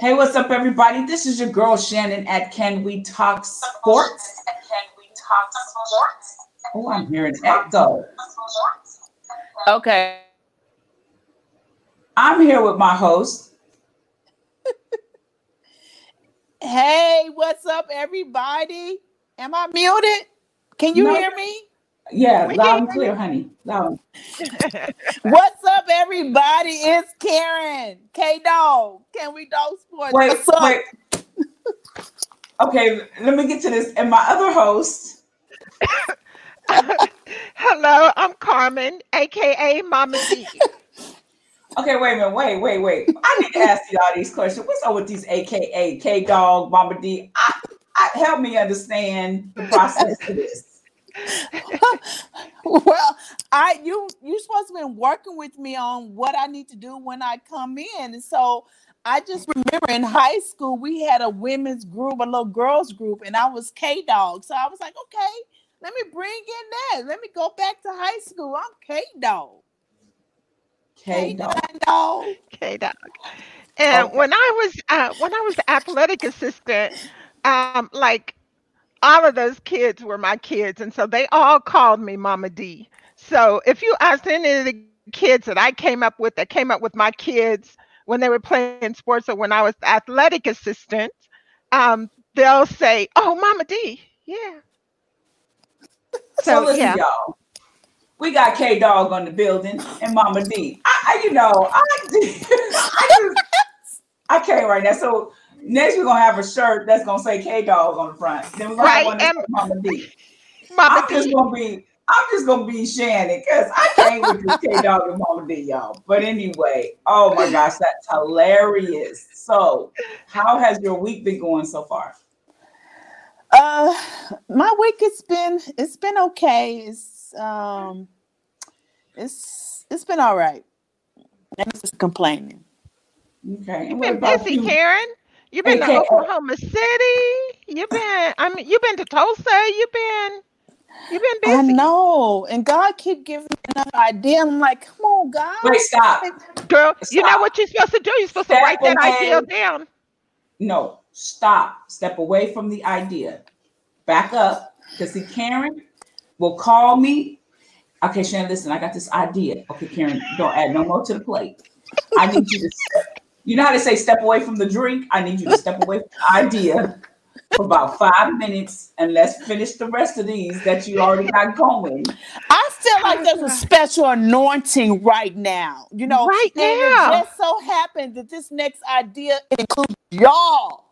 Hey, what's up, everybody? This is your girl Shannon at Can We Talk Sports? Oh, I'm hearing echo. Okay. I'm here with my host. Hey, what's up, everybody? Am I muted? Can you No. hear me? Yeah, loud and clear, honey. Loud. What's up, everybody? It's Karen K Dog. Can we dog sports? Wait, What's up? wait. Okay, let me get to this. And my other host, Hello, I'm Carmen, aka Mama D. okay, wait a minute, wait, wait, wait. I need to ask y'all these questions. What's up with these AKA K Dog, Mama D? I, I, help me understand the process of this. well, I you you supposed to been working with me on what I need to do when I come in. And so I just remember in high school we had a women's group, a little girls group, and I was K Dog. So I was like, okay, let me bring in that. Let me go back to high school. I'm K Dog. K Dog. K Dog. And Okay. when I was uh, when I was the athletic assistant, um, like all of those kids were my kids, and so they all called me Mama D. So if you asked any of the kids that I came up with, that came up with my kids when they were playing sports, or when I was athletic assistant, um, they'll say, "Oh, Mama D." Yeah. So, So listen, yeah. y'all. We got K Dog on the building and Mama D. I, I you know, I, I just, I can't right now. So next we're gonna have a shirt that's gonna say K Dog on the front. Then we're gonna have one that and- say Mama D. Mama I'm just gonna be, I'm just gonna be Shannon because I can't with this K Dog and Mama D, y'all. But anyway, oh my gosh, that's hilarious. So, how has your week been going so far? Uh my week it's been it's been okay. It's um it's it's been all right. I'm just complaining. Okay, and You've what been about busy, you? Karen. You've been AKA. to Oklahoma City. You've been, I mean, you've been to Tulsa. You've been, you've been busy. I know. And God keep giving me another idea. I'm like, come on, God. Wait, stop. Girl, you know what you're supposed to do? You're supposed to Step write that away. idea down. No, stop. Step away from the idea. Back up. Because see, Karen will call me. Okay, Shannon, listen, I got this idea. Okay, Karen, don't add no more to the plate. I need you to step, you know how to say step away from the drink? I need you to step away from the idea for about five minutes and let's finish the rest of these that you already got going. I feel like there's a special anointing right now. You know, Right and it now. just so happened that this next idea includes y'all.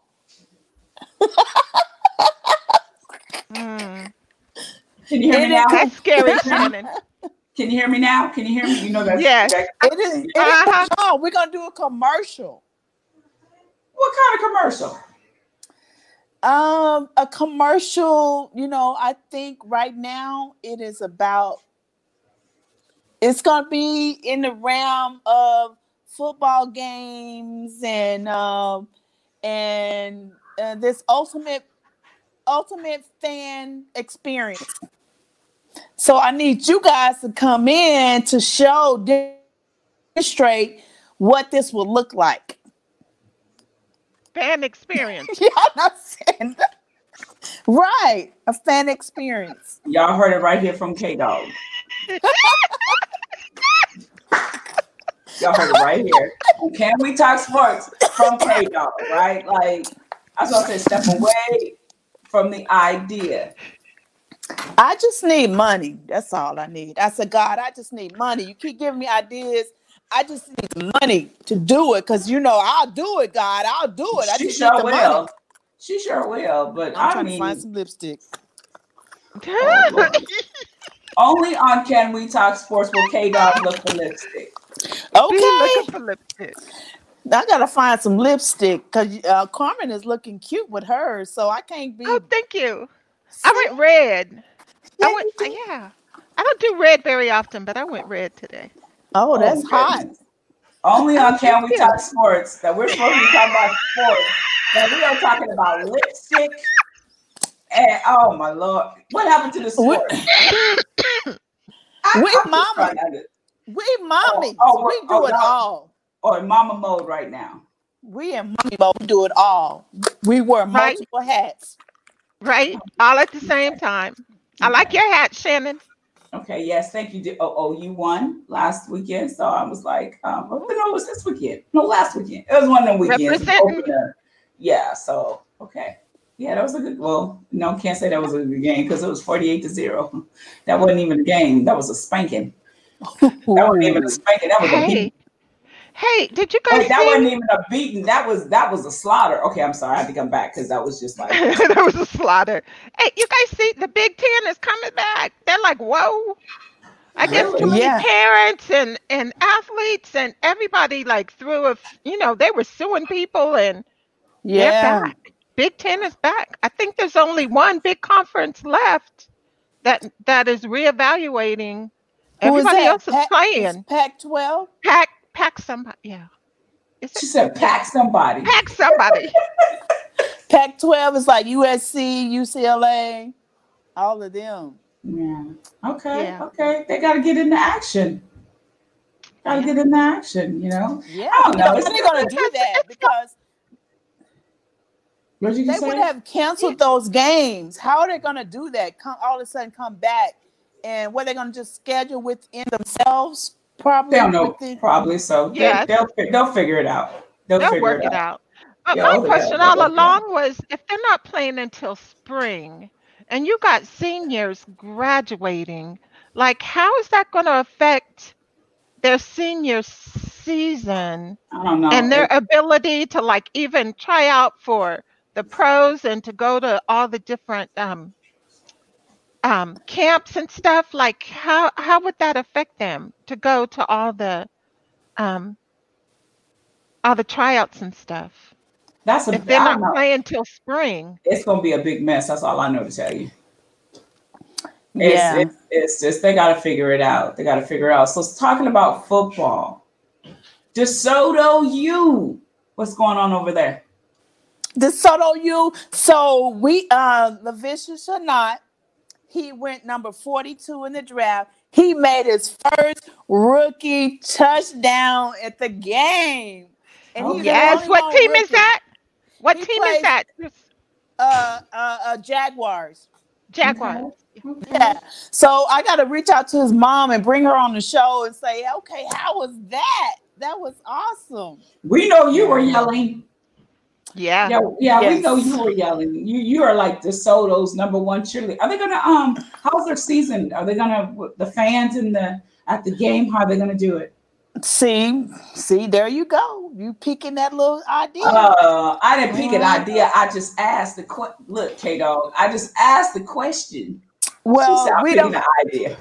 Mm, Can you hear me now? that's scary, Shannon. Can you hear me now? Can you hear me? You know that's Yes. that- It is, it is Uh-huh. y'all. We're gonna do a commercial. What kind of commercial? Um, a commercial, you know, I think right now it is about it's gonna be in the realm of football games and um and uh, this ultimate ultimate fan experience. So I need you guys to come in to show demonstrate what this will look like. Fan experience. Y'all not saying that. Right. A fan experience. Y'all heard it right here from K Dog. Y'all heard it right here. Can we talk sports from K Dog? Right? Like I was gonna say, step away from the idea. I just need money. That's all I need. I said, God, I just need money. You keep giving me ideas. I just need money to do it because you know I'll do it, God. I'll do it. I She just sure need the will. money. She sure will. But I'm I trying mean, to find some lipstick. only on Can We Talk Sports will K Dog look for lipstick. Be Okay. looking for lipstick. I gotta find some lipstick because uh, Carmen is looking cute with hers, so I can't be. Oh, thank you. I went red. Yeah, I went, you do. yeah. I don't do red very often, but I went red today. Oh, oh that's Oh, hot. goodness. Only on Can We. Talk Sports that we're supposed to be talking about sports. That we are talking about lipstick. And oh my lord, what happened to the sport? I- we mama. trying to under- We mommy. oh, oh we oh, do oh, it no. all. Or in mama mode right now. We in mommy mode we do it all. We wear Right. multiple hats. Right? All at the same time. I like your hat, Shannon. Okay, yes, thank you. Oh, oh, you won last weekend, so I was like, um, oh, no, it was this weekend. No, last weekend. It was one of the weekends. Representing. Opener. Yeah, so okay. Yeah, that was a good. Well, no, can't say that was a good game because it was forty-eight to zero. That wasn't even a game. That was a spanking. That wasn't even a spanking. That was a Hey, beating. Hey, did you oh, guys Wait, that see? wasn't even a beating. That was that was a slaughter. Okay, I'm sorry. I had to come back because that was just like that was a slaughter. Hey, you guys see the Big Ten is coming back. They're like, whoa. I guess too many Yeah. parents and and athletes and everybody like threw a you know, they were suing people and Yeah. back. Big Ten is back. I think there's only one big conference left that that is reevaluating. Who is Everybody that? else is Pac- playing. Pac 12? Pack pack somebody. Yeah. Is she it said, pack somebody. pack somebody? pack 12 is like USC, UCLA, all of them. Yeah. Okay. Yeah. Okay. They got to get into action. Got to Yeah. get into action. You know. Yeah. I don't know. How are they going to do that? Because What did you they say? would have canceled those games. How are they going to do that? Come all of a sudden come back, and what they're going to just schedule within themselves? Probably. They don't know. within- Probably so. They, Yes. They'll they'll figure it out. They'll, They'll figure work it out. But Yeah, my question all work it along was if they're not playing until spring and you got seniors graduating, like how is that going to affect their senior season I don't know. and their It- ability to like even try out for the pros and to go to all the different um um camps and stuff like how how would that affect them to go to all the um all the tryouts and stuff that's a. if they're not don't playing till spring It's gonna be a big mess. That's all I know to tell you. It's, Yeah. it's, it's just they got to figure it out. They got to figure it out. So it's talking about football, DeSoto U, what's going on over there? DeSoto Soto U. So we uh Laviska Shenault, he went number 42 in the draft. He made his first rookie touchdown at the game. And Oh, he's yes what one team is that what He team plays- is that Uh, uh, uh Jaguars. jaguars Yeah. So I got to reach out to his mom and bring her on the show and say, okay, how was that? That was awesome. We know you were yelling. Yeah Yeah, yeah, we know you were yelling. You you are like DeSoto's number one cheerleader. Are they gonna um? How's their season? Are they gonna the fans in the at the game? How are they gonna do it? See, see, there you go. You picking that little idea. Uh, I didn't pick an Mhm. idea. I just asked the look, K Dog. I just asked the question. Well, said, we don't idea.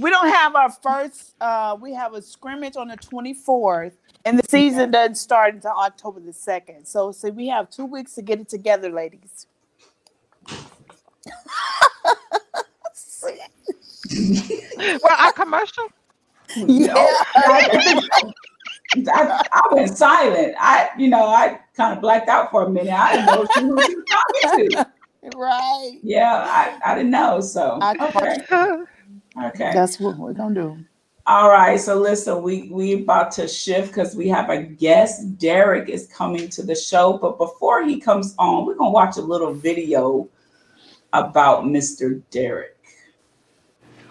we don't have our first uh we have a scrimmage on the 24th and the season doesn't start until October the 2nd. So see we have 2 weeks to get it together, ladies. Well, our commercial. yeah. I, I went silent. I, you know, I kind of blacked out for a minute. I didn't know who you were talking to. Right. Yeah, I, I didn't know. So I- okay, okay. That's what we're going to do. All right. So listen, we we about to shift because we have a guest. Derrick is coming to the show, but before he comes on, we're gonna watch a little video about Mr. Derrick.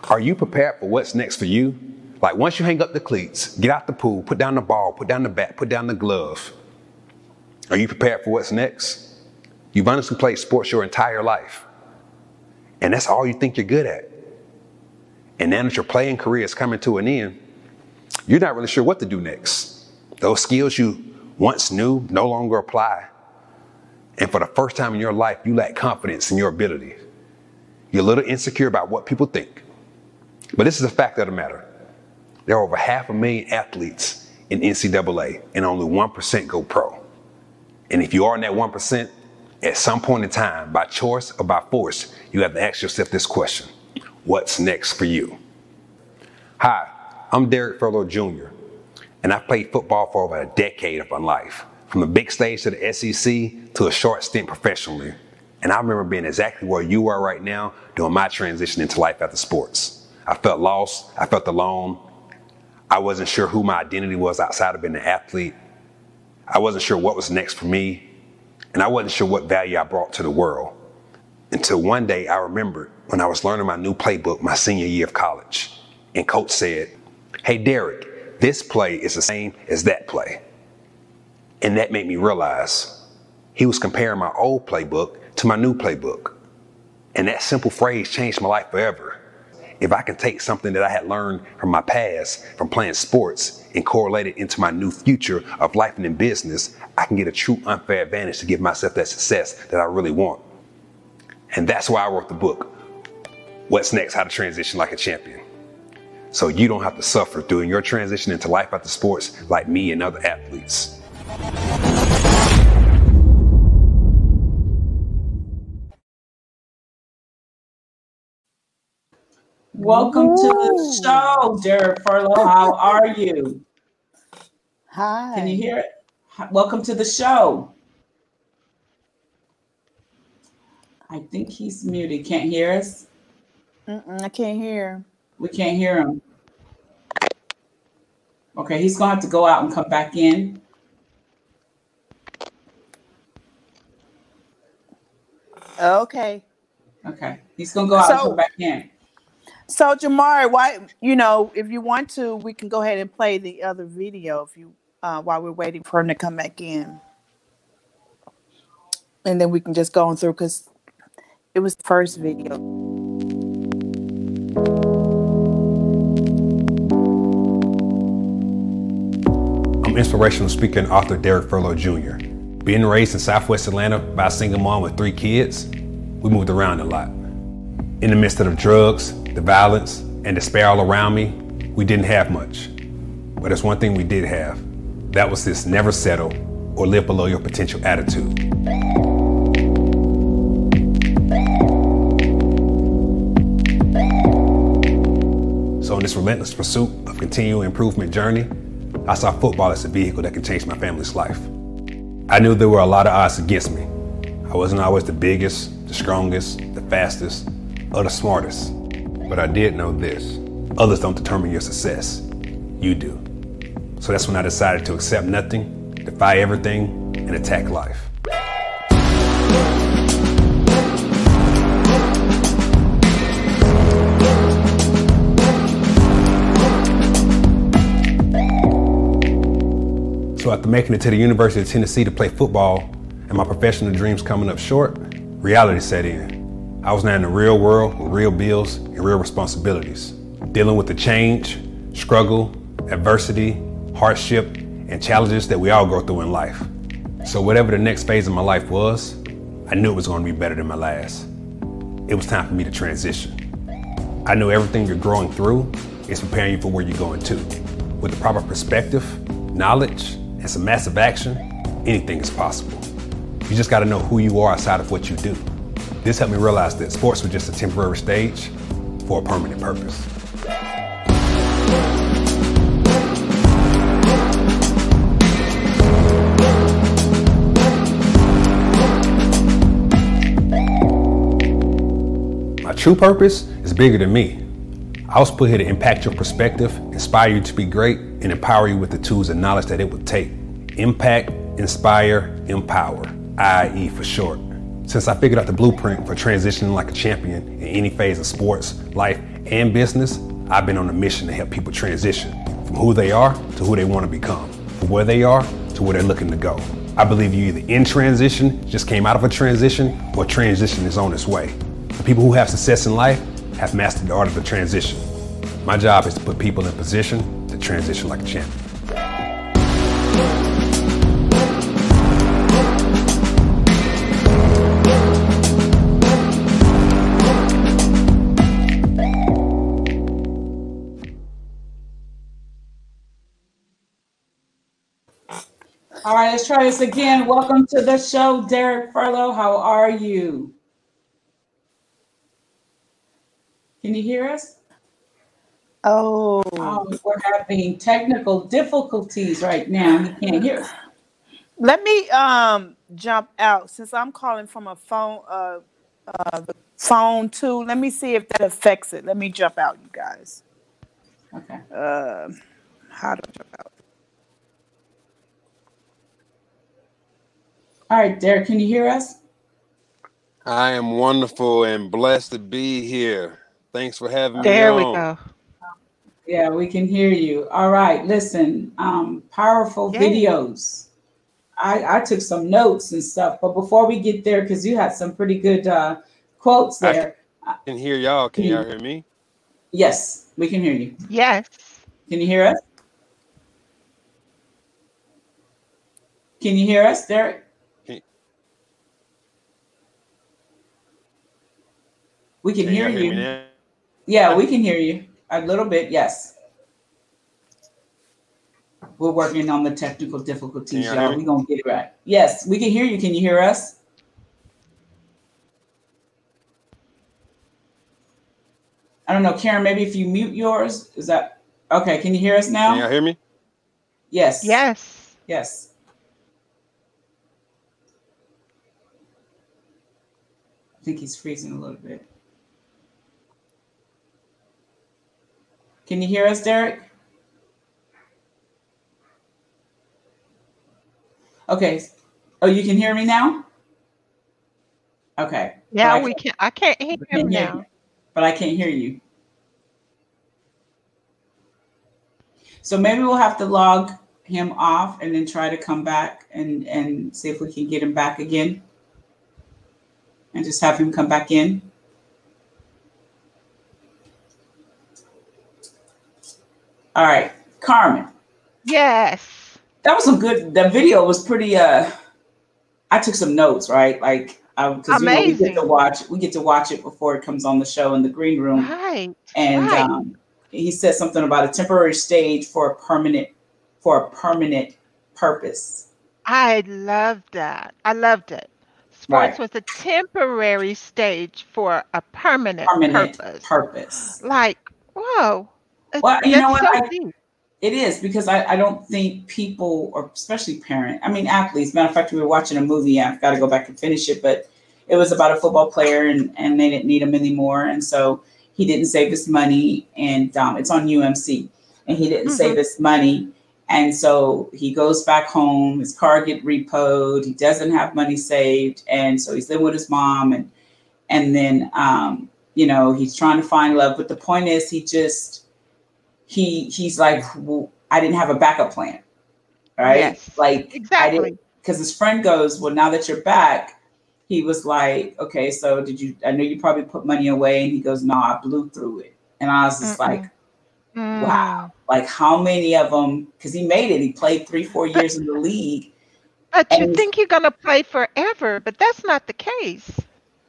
Are you prepared for what's next for you? Like once you hang up the cleats, get out the pool, put down the ball, put down the bat, put down the glove. Are you prepared for what's next? You've honestly played sports your entire life. And that's all you think you're good at. And now that your playing career is coming to an end, you're not really sure what to do next. Those skills you once knew no longer apply. And for the first time in your life, you lack confidence in your ability. You're a little insecure about what people think. But this is a fact of the matter. There are over half a million athletes in NCAA, and only 1% go pro. And if you are in that 1%, at some point in time, by choice or by force, you have to ask yourself this question What's next for you? Hi, I'm Derrick Furlow Jr., and I've played football for over a decade of my life, from the big stage to the SEC to a short stint professionally. And I remember being exactly where you are right now doing my transition into life after sports. I felt lost, I felt alone. I wasn't sure who my identity was outside of being an athlete. I wasn't sure what was next for me, and I wasn't sure what value I brought to the world. Until one day I remembered when I was learning my new playbook my senior year of college. And coach said, Hey, Derrick, this play is the same as that play. And that made me realize he was comparing my old playbook to my new playbook. And that simple phrase changed my life forever. If I can take something that I had learned from my past, from playing sports, and correlate it into my new future of life and in business, I can get a true unfair advantage to give myself that success that I really want. And that's why I wrote the book, What's Next? How to Transition Like a Champion. So you don't have to suffer during your transition into life after sports like me and other athletes. Welcome to the show, Derrick Furlow. How are you? Hi. Can you hear it? Welcome to the show. I think he's muted. Can't hear us. Mm-mm, I can't hear. We can't hear him. Okay, he's gonna have to go out and come back in. Okay. Okay, he's gonna go out and So- come back in. So Jamari, why you know, if you want to, we can go ahead and play the other video if you uh while we're waiting for him to come back in. And then we can just go on through because it was the first video. I'm inspirational speaker and author Derrick Furlow Jr. Being raised in Southwest Atlanta by a single mom with three kids, we moved around a lot. In the midst of the drugs, the violence, and despair all around me, we didn't have much. But there's one thing we did have. That was this never settle or live below your potential attitude. This relentless pursuit of continual improvement journey, I saw football as a vehicle that could change my family's life. I knew there were a lot of odds against me. I wasn't always the biggest, the strongest, the fastest, or the smartest. But I did know this. Others don't determine your success. You do. So that's when I decided to accept nothing, defy everything, and attack life. So after making it to the University of Tennessee to play football and my professional dreams coming up short, reality set in. I was now in the real world with real bills and real responsibilities, dealing with the change, struggle, adversity, hardship, and challenges that we all go through in life. So whatever the next phase of my life was, I knew it was going to be better than my last. It was time for me to transition. I know everything you're growing through is preparing you for where you're going to. With the proper perspective, knowledge, and some massive action, anything is possible. You just got to know who you are outside of what you do. This helped me realize that sports was just a temporary stage for a permanent purpose. My true purpose is bigger than me. I was put here to impact your perspective, inspire you to be great, and empower you with the tools and knowledge that it would take. Impact, inspire, empower, IE for short. Since I figured out the blueprint for transitioning like a champion in any phase of sports, life, and business, I've been on a mission to help people transition from who they are to who they want to become, from where they are to where they're looking to go. I believe you either in transition, just came out of a transition, or transition is on its way. The people who have success in life have mastered the art of the transition. My job is to put people in position to transition like a champion. All right, let's try this again. Welcome to the show, Derrick Furlow. How are you? Can you hear us? Oh, Oh, we're having technical difficulties right now. He can't hear us. let me um jump out since I'm calling from a phone uh uh the phone too. Let me see if that affects it. Let me jump out, you guys. Okay. Uh, how do I jump out? All right, Derrick, can you hear us? I am wonderful and blessed to be here. Thanks for having me There we on. go. Yeah, we can hear you. All right, listen, um, powerful Yay. videos. I, I took some notes and stuff, but before we get there, because you had some pretty good uh, quotes I- Can hear y'all. Can y'all hear me? Yes, we can hear you. Yes. Can you hear us? Can you hear us, Derrick? We can Can hear y'all hear you. Me now? Yeah, we can hear you a little bit. Yes. We're working on the technical difficulties, Can y'all hear y'all. me? We're gonna get it right. Yes, we can hear you. Can you hear us? I don't know, Karen. Maybe if you mute yours, is that okay? Can you hear us now? Can y'all hear me? Yes. Yes. Yes. I think he's freezing a little bit. Can you hear us, Derrick? Okay. Oh, you can hear me now? Okay. Yeah, I we can. I can't hear him now. you. But I can't hear you. So maybe we'll have to log him off and then try to come back and and see if we can get him back again. And just have him come back in. All right, Carmen. Yes. That was some good. The video was pretty. Uh, I took some notes, right? Like, because you know, we get to watch. We get to watch it before it comes on the show in the green room. Right. and right. um, he said something about a temporary stage for a permanent for a permanent purpose. I loved that. I loved it. Right. Sports was a temporary stage for a permanent, Permanent purpose. purpose. like, whoa. Well, you know what? I-. It is because I, I don't think people, or especially parent, I mean athletes. Matter of fact, we were watching a movie. I've got to go back and finish it, but it was about a football player, and and they didn't need him anymore, and so he didn't save his money, and um, it's on UMC, and he didn't Mhm. save his money, and so he goes back home. His car get repoed. He doesn't have money saved, and so he's living with his mom, and and then um, you know he's trying to find love. But the point is, he just he he's like, well, I didn't have a backup plan, right? Yes, like Exactly. because his friend goes, Well, now that you're back, he was like, Okay, so did you? I know you probably put money away. And he goes, No, I blew through it. And I was just Mm-mm. like, Mm. Wow. Like, how many of them? Because he made it. He played three, four years in the league. But you think you're going to play forever, but that's not the case.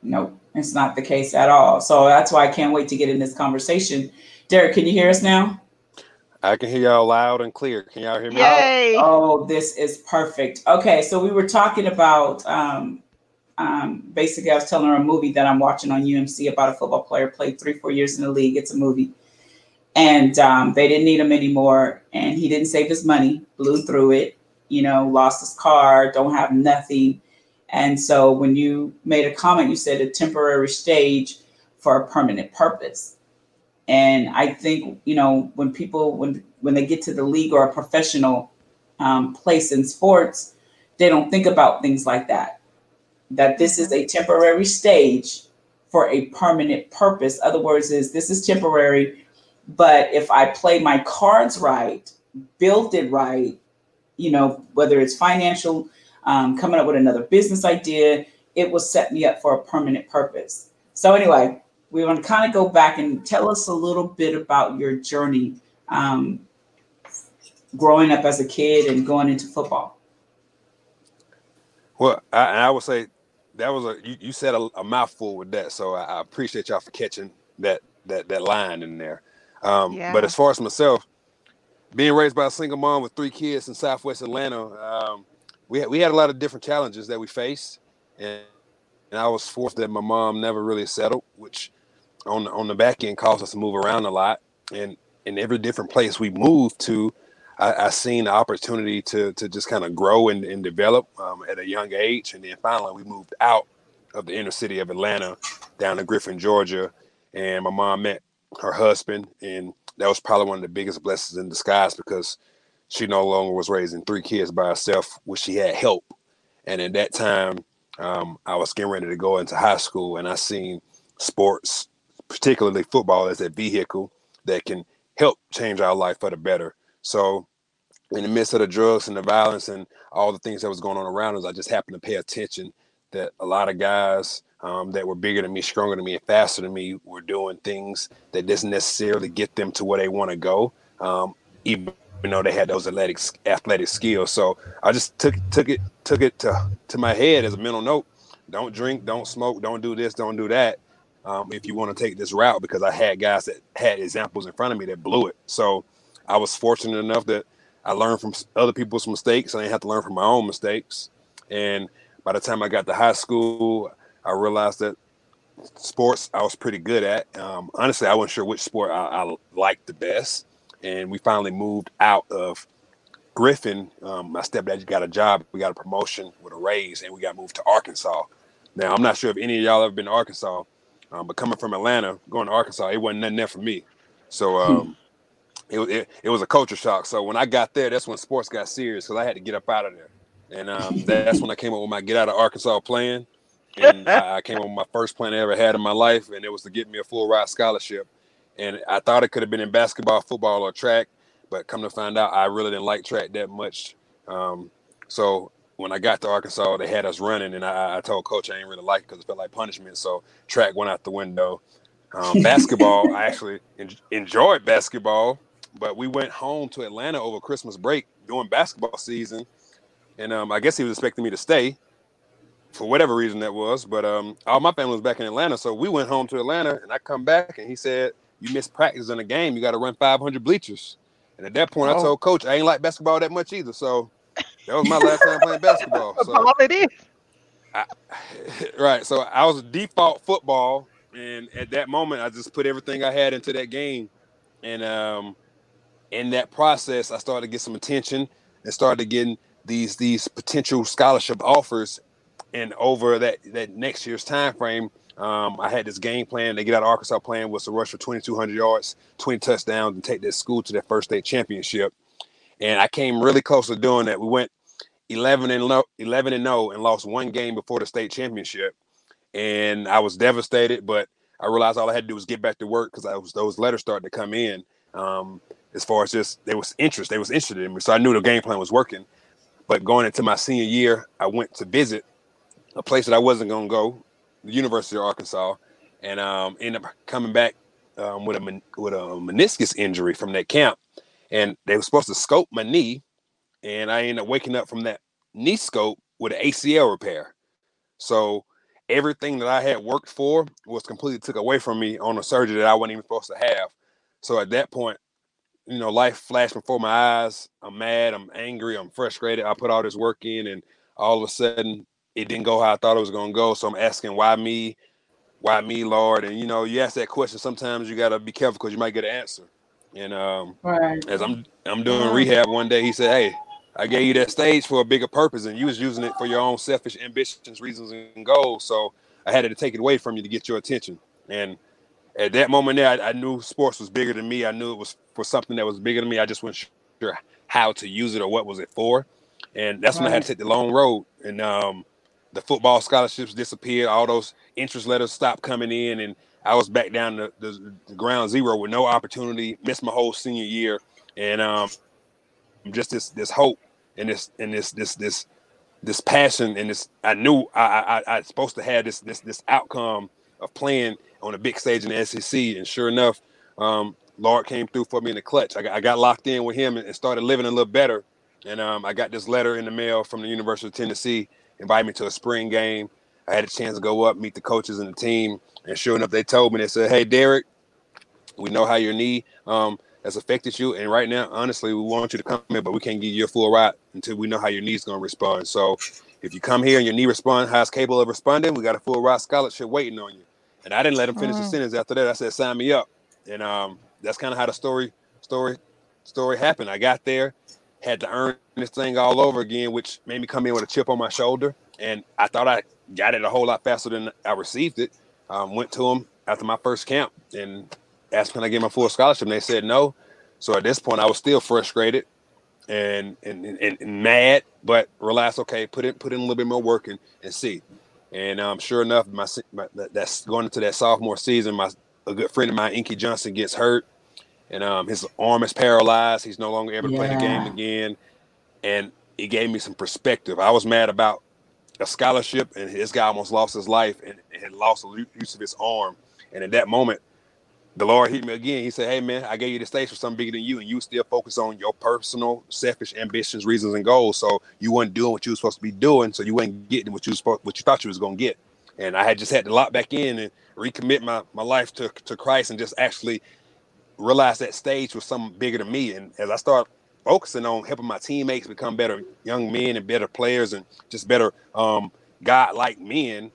Nope, it's not the case at all. So that's why I can't wait to get in this conversation. Derrick, can you hear us now? I can hear y'all loud and clear. Can y'all hear me? Yay! Oh, this is perfect. Okay, so we were talking about um, um, basically, I was telling her a movie that I'm watching on UMC about a football player played three, four years in the league. It's a movie, and um, they didn't need him anymore, and he didn't save his money, blew through it, you know, lost his car, don't have nothing, and so when you made a comment, you said a temporary stage for a permanent purpose. And I think you know when people when when they get to the league or a professional um, place in sports, they don't think about things like that. That this is a temporary stage for a permanent purpose. Other words, is this is temporary, but if I play my cards right, build it right, you know, whether it's financial, um, coming up with another business idea, it will set me up for a permanent purpose. So anyway, we want to kind of go back and tell us a little bit about your journey um, growing up as a kid and going into football. Well, I, I would say that was a you, you said a, a mouthful with that, so I, I appreciate y'all for catching that that that line in there. Um, Yeah. But as far as myself, being raised by a single mom with three kids in Southwest Atlanta, um, we had, we had a lot of different challenges that we faced, and and I was forced that my mom never really settled, which on the, on the back end caused us to move around a lot, and in every different place we moved to, I, I seen the opportunity to to just kind of grow and, and develop um, at a young age, and then finally we moved out of the inner city of Atlanta down to Griffin, Georgia, and my mom met her husband, and that was probably one of the biggest blessings in disguise because she no longer was raising three kids by herself, which she had help, and at that time, um, I was getting ready to go into high school, and I seen sports, particularly football, as a vehicle that can help change our life for the better. So, in the midst of the drugs and the violence and all the things that was going on around us, I just happened to pay attention that a lot of guys um, that were bigger than me, stronger than me, and faster than me were doing things that doesn't necessarily get them to where they want to go, um, even though they had those athletic athletic skills. So I just took took it took it to to my head as a mental note: don't drink, don't smoke, don't do this, don't do that. Um, if you want to take this route, because I had guys that had examples in front of me that blew it. So I was fortunate enough that I learned from other people's mistakes. I didn't have to learn from my own mistakes. And by the time I got to high school, I realized that sports I was pretty good at. Um, honestly, I wasn't sure which sport I, I liked the best. And we finally moved out of Griffin. Um, my stepdad got a job. We got a promotion with a raise, and we got moved to Arkansas. Now, I'm not sure if any of y'all ever been to Arkansas, um, but coming from Atlanta, going to Arkansas, it wasn't nothing there for me. So um, it, it it was a culture shock. So when I got there, that's when sports got serious because I had to get up out of there. And um, that's when I came up with my get out of Arkansas plan. And I, I came up with my first plan I ever had in my life, and it was to get me a full ride scholarship. And I thought it could have been in basketball, football, or track, but come to find out, I really didn't like track that much. Um, so when I got to Arkansas, they had us running, and I, I told coach I didn't really like it because it felt like punishment. So track went out the window. Um, basketball, I actually en- enjoyed basketball, but we went home to Atlanta over Christmas break during basketball season, and um, I guess he was expecting me to stay for whatever reason that was. But um, all my family was back in Atlanta, so we went home to Atlanta, and I come back, and he said, "You missed practice in a game. You got to run 500 bleachers." And at that point, I Oh. told coach I ain't like basketball that much either. So that was my last time playing basketball. So all it is. right. So I was default football, and at that moment, I just put everything I had into that game, and um, in that process, I started to get some attention and started getting these these potential scholarship offers. And over that that next year's time frame, um, I had this game plan. They get out of Arkansas plan was to rush for 2,200 yards, 20 touchdowns, and take their school to their first state championship. And I came really close to doing that. We went 11 and lo- 11 and 0 and lost one game before the state championship. And I was devastated, but I realized all I had to do was get back to work because was those letters started to come in. Um, as far as just there was interest, they was interested in me, so I knew the game plan was working. But going into my senior year, I went to visit a place that I wasn't going to go, the University of Arkansas, and um, ended up coming back um, with a with a meniscus injury from that camp. And they were supposed to scope my knee, and I ended up waking up from that knee scope with an ACL repair. So everything that I had worked for was completely took away from me on a surgery that I wasn't even supposed to have. So at that point, you know, life flashed before my eyes. I'm mad, I'm angry, I'm frustrated. I put all this work in, and all of a sudden, it didn't go how I thought it was going to go. So I'm asking, why me? Why me, Lord? And you know, you ask that question. Sometimes you got to be careful because you might get an answer. And um, Right. as I'm I'm doing rehab one day, he said, "Hey, I gave you that stage for a bigger purpose, and you was using it for your own selfish ambitions, reasons, and goals. So I had to take it away from you to get your attention." And at that moment there, I, I knew sports was bigger than me. I knew it was for something that was bigger than me. I just wasn't sure how to use it or what was it for. And that's when I had to take the long road. And um, the football scholarships disappeared. All those interest letters stopped coming in, and I was back down to the, the ground zero with no opportunity. Missed my whole senior year, and um, just this this hope and this and this this this this passion and this. I knew I I, I was supposed to have this this this outcome of playing on a big stage in the SEC, and sure enough, um, Lord came through for me in the clutch. I got, I got locked in with him and, started living a little better. And um, I got this letter in the mail from the University of Tennessee, inviting me to a spring game. I had a chance to go up, meet the coaches and the team, and sure enough, they told me they said, "Hey, Derrick, we know how your knee um, has affected you, and right now, honestly, we want you to come here, but we can't give you a full ride until we know how your knee's going to respond. So, if you come here and your knee responds how it's capable of responding, we got a full ride scholarship waiting on you." And I didn't let him finish the Mm. sentence. After that, I said, "Sign me up," and um, that's kind of how the story story story happened. I got there, had to earn this thing all over again, which made me come in with a chip on my shoulder. And I thought I got it a whole lot faster than I received it. Um, went to them after my first camp and asked can I get my full scholarship, and they said no. So at this point, I was still frustrated and and, and, and mad, but realized okay, put in put in a little bit more work and, and see. And um, sure enough, my, my that- that's going into that sophomore season. My a good friend of mine, Inky Johnson, gets hurt, and um, his arm is paralyzed. He's no longer able to play the game again, and it gave me some perspective. I was mad about a scholarship, and this guy almost lost his life and, and had lost the use of his arm. And in that moment, the Lord hit me again. He said, "Hey man, I gave you the stage for something bigger than you, and you still focus on your personal, selfish ambitions, reasons, and goals. So you weren't doing what you were supposed to be doing. So you weren't getting what you was what you thought you was gonna get. And I had just had to lock back in and recommit my my life to to Christ, and just actually realize that stage was something bigger than me. And as I start focusing on helping my teammates become better young men and better players, and just better um, God-like men,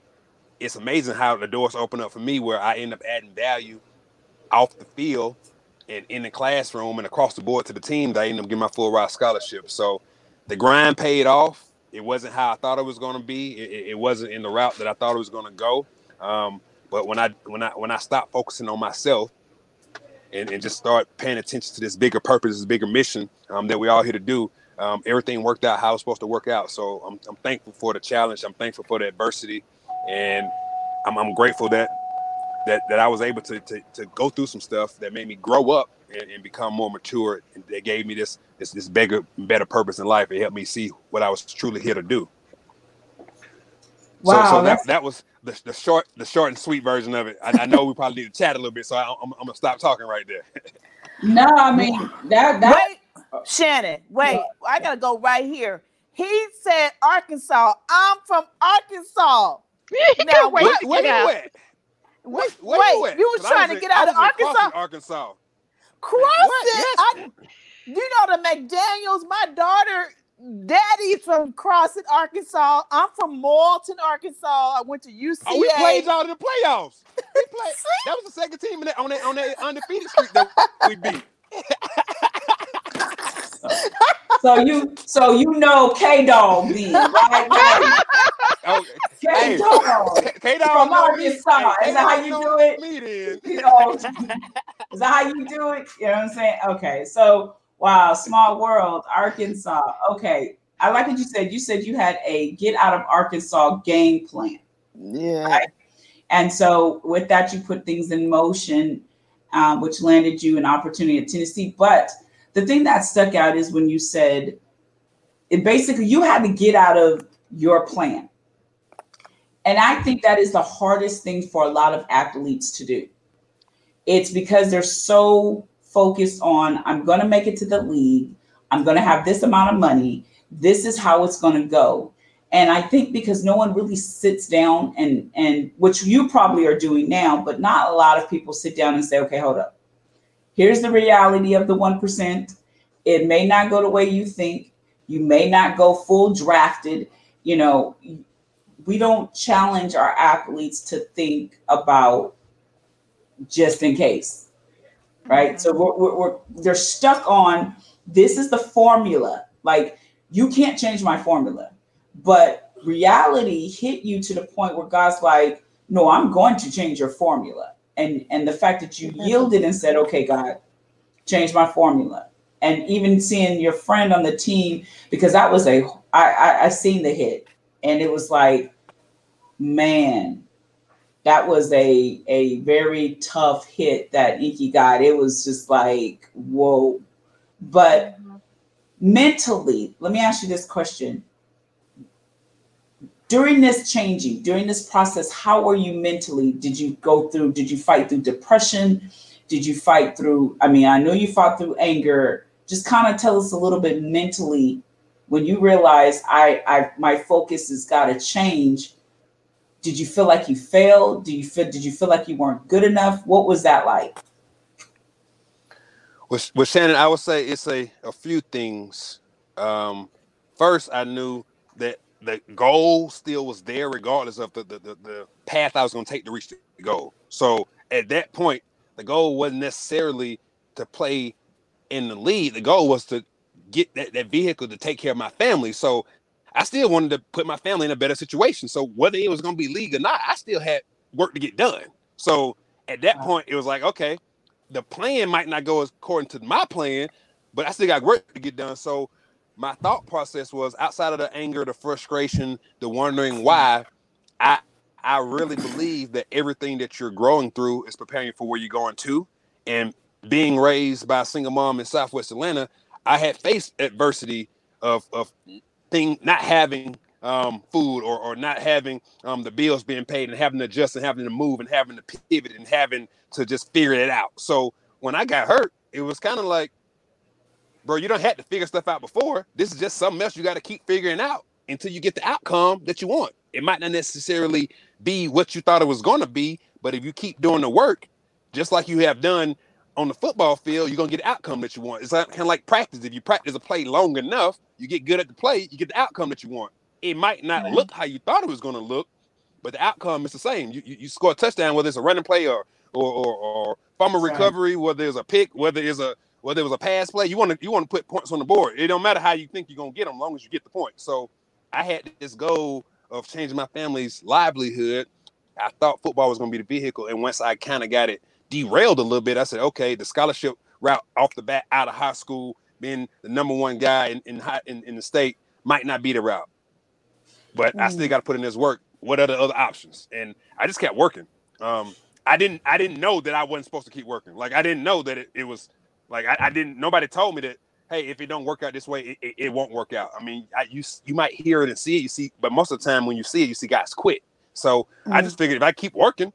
it's amazing how the doors open up for me, where I end up adding value off the field and in the classroom and across the board to the team that I up getting my full ride scholarship. So the grind paid off. It wasn't how I thought it was going to be. It, it- it wasn't in the route that I thought it was going to go. Um, but when I when I when I stopped focusing on myself and, and just start paying attention to this bigger purpose, this bigger mission um, that we're all here to do, um, everything worked out how it's supposed to work out. So I'm, I'm thankful for the challenge. I'm thankful for the adversity, and I'm, I'm grateful that that that I was able to, to to go through some stuff that made me grow up and, and become more mature. And that gave me this this this bigger better purpose in life. It helped me see what I was truly here to do. Wow, so, so that, that was the, the short the short and sweet version of it. I, I know we probably need to chat a little bit, so I, I'm, I'm gonna stop talking right there. No, I mean that that Wait, Shannon, wait, I gotta go right here. He said Arkansas. I'm from Arkansas. Now, wait, what- Where now. you at? Wait, Where wait, you at? you was 'Cause I trying to in- get out I of was in Crosby, Arkansas. Arkansas. Cross What? it. Yes. I, you know the McDaniels. My daughter, daddy's from Crossett, Arkansas. I'm from Morton, Arkansas. I went to UCA. Oh, we played y'all in the playoffs. We played. That was the second team in that, on that on that undefeated streak that we beat. so you so you know K Dog then, right? Right. Oh, K Hey. Dog. K Dog From. Arkansas. Hey, Is that how you do it? Me then. You know, is that how you do it? You know what I'm saying? Okay, so wow, small world, Arkansas. Okay, I like what you said. You said you had a get out of Arkansas game plan. Yeah. And so with that, you put things in motion, um, which landed you an opportunity at Tennessee. But the thing that stuck out is when you said it basically you had to get out of your plan. And I think that is the hardest thing for a lot of athletes to do. It's because they're so focused on I'm going to make it to the league, I'm going to have this amount of money, this is how it's going to go. And I think because no one really sits down and and which you probably are doing now, but not a lot of people sit down and say, okay, hold up. Here's the reality of the 1%. It may not go the way you think. You may not go full drafted. You know, we don't challenge our athletes to think about just in case, right? Mm-hmm. So we're, we're, we're, they're stuck on this is the formula. Like you can't change my formula, but reality hit you to the point where God's like, no, I'm going to change your formula. And and the fact that you yielded and said, okay, God, change my formula. And even seeing your friend on the team, because that was a I I, I seen the hit, and it was like, man, that was a a very tough hit that Inky got. It was just like, whoa. But mm-hmm. mentally, let me ask you this question. During this changing, during this process, how were you mentally? Did you go through, did you fight through depression? Did you fight through? I mean, I know you fought through anger. Just kind of tell us a little bit mentally when you realize I, I my focus has got to change did you feel like you failed? Did you feel did you feel like you weren't good enough? What was that like? With Shannon, I would say it's a, a few things. Um, first, I knew that the goal still was there, regardless of the, the, the, the path I was going to take to reach the goal. So at that point, the goal wasn't necessarily to play in the lead. The goal was to get that, that vehicle to take care of my family. So I still wanted to put my family in a better situation. So whether it was going to be league or not, I still had work to get done. So at that point, it was like, okay, the plan might not go according to my plan, but I still got work to get done. So my thought process was outside of the anger, the frustration, the wondering why, I I really believe that everything that you're growing through is preparing you for where you're going to. And being raised by a single mom in Southwest Atlanta, I had faced adversity of of thing not having um, food or, or not having um, the bills being paid and having to adjust and having to move and having to pivot and having to just figure it out. So when I got hurt, it was kind of like, bro, you don't have to figure stuff out before. This is just something else you got to keep figuring out until you get the outcome that you want. It might not necessarily be what you thought it was going to be, but if you keep doing the work, just like you have done on the football field, you're gonna get the outcome that you want. It's like, kind of like practice. If you practice a play long enough, you get good at the play, you get the outcome that you want. It might not look how you thought it was gonna look, but the outcome is the same. You, you, you score a touchdown, whether it's a running play or or or, or fumble recovery, whether it's a pick, whether it's a whether it was a pass play. You want to you want to put points on the board. It don't matter how you think you're gonna get them, as long as you get the point. So I had this goal of changing my family's livelihood. I thought football was gonna be the vehicle, and once I kind of got it derailed a little bit. I said, okay, the scholarship route off the bat out of high school, being the number one guy in in, in, in the state might not be the route. But mm. I still mm. got to put in this work. What are the other options? And I just kept working. Um, I didn't I didn't know that I wasn't supposed to keep working. Like I didn't know that it, it was like I, I, didn't nobody told me that hey if it don't work out this way it, it, it won't work out. I mean I, you you might hear it and see it you see but most of the time when you see it you see guys quit. So mm. I just figured if I keep working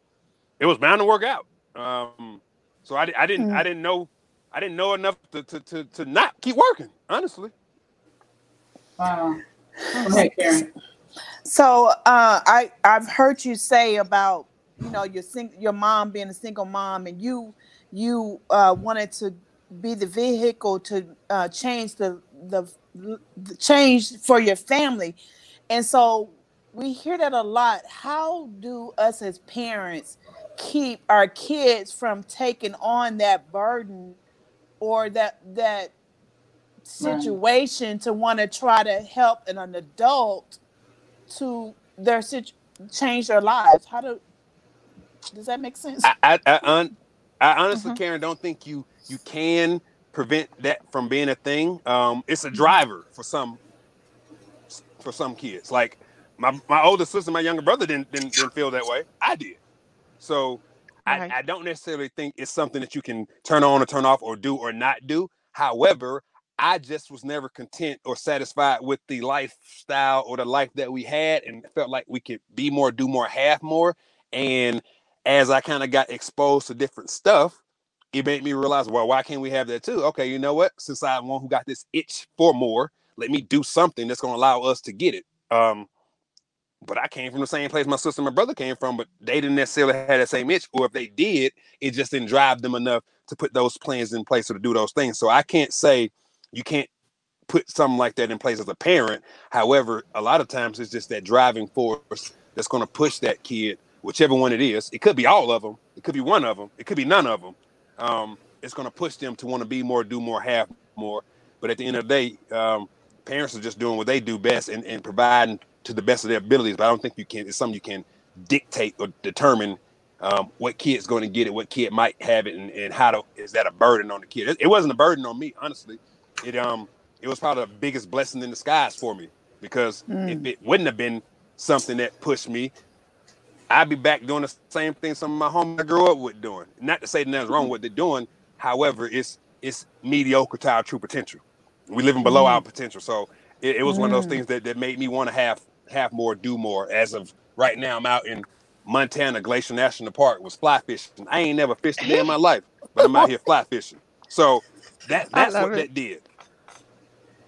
it was bound to work out. Um, so I, I didn't mm. I didn't know I didn't know enough to, to, to, to not keep working, honestly. Wow. Okay, Karen. So uh, I I've heard you say about you know your sing- your mom being a single mom and you you uh, wanted to be the vehicle to uh, change the, the the change for your family, and so we hear that a lot. How do us as parents keep our kids from taking on that burden or that that situation right. to want to try to help an, an adult to their situ- change their lives. How do does that make sense? I i, I, un, I honestly mm-hmm. karen don't think you you can prevent that from being a thing. Um it's a driver for some for some kids. Like my my older sister my younger brother didn't didn't, didn't feel that way. I did. So I, I don't necessarily think it's something that you can turn on or turn off or do or not do. However, I just was never content or satisfied with the lifestyle or the life that we had and felt like we could be more, do more, have more. And as I kind of got exposed to different stuff, it made me realize, well, why can't we have that too? Okay, you know what? Since I'm one who got this itch for more, let me do something that's going to allow us to get it. Um, but I came from the same place my sister and my brother came from, but they didn't necessarily have that same itch, or if they did, it just didn't drive them enough to put those plans in place or to do those things. So I can't say you can't put something like that in place as a parent. However, a lot of times it's just that driving force that's going to push that kid, whichever one it is. It could be all of them. It could be one of them. It could be none of them. Um, it's going to push them to want to be more, do more, have more. But at the end of the day, um, parents are just doing what they do best and, and providing to the best of their abilities. But I don't think you can. It's something you can dictate or determine um, what kid's going to get it, what kid might have it, and, and how to is that a burden on the kid? It, it, wasn't a burden on me, honestly. It um it was probably the biggest blessing in disguise for me because mm. if it wouldn't have been something that pushed me, I'd be back doing the same thing some of my homies I grew up with doing. Not to say nothing's wrong with what they're doing. However, it's it's mediocre to our true potential. We're living below mm. our potential. So it, it was mm. one of those mm. things that, that made me want to have have more, do more. As of right now, I'm out in Montana Glacier National Park was fly fishing. I ain't never fished a day in my life, but I'm out here fly fishing. So that that's what it. that did.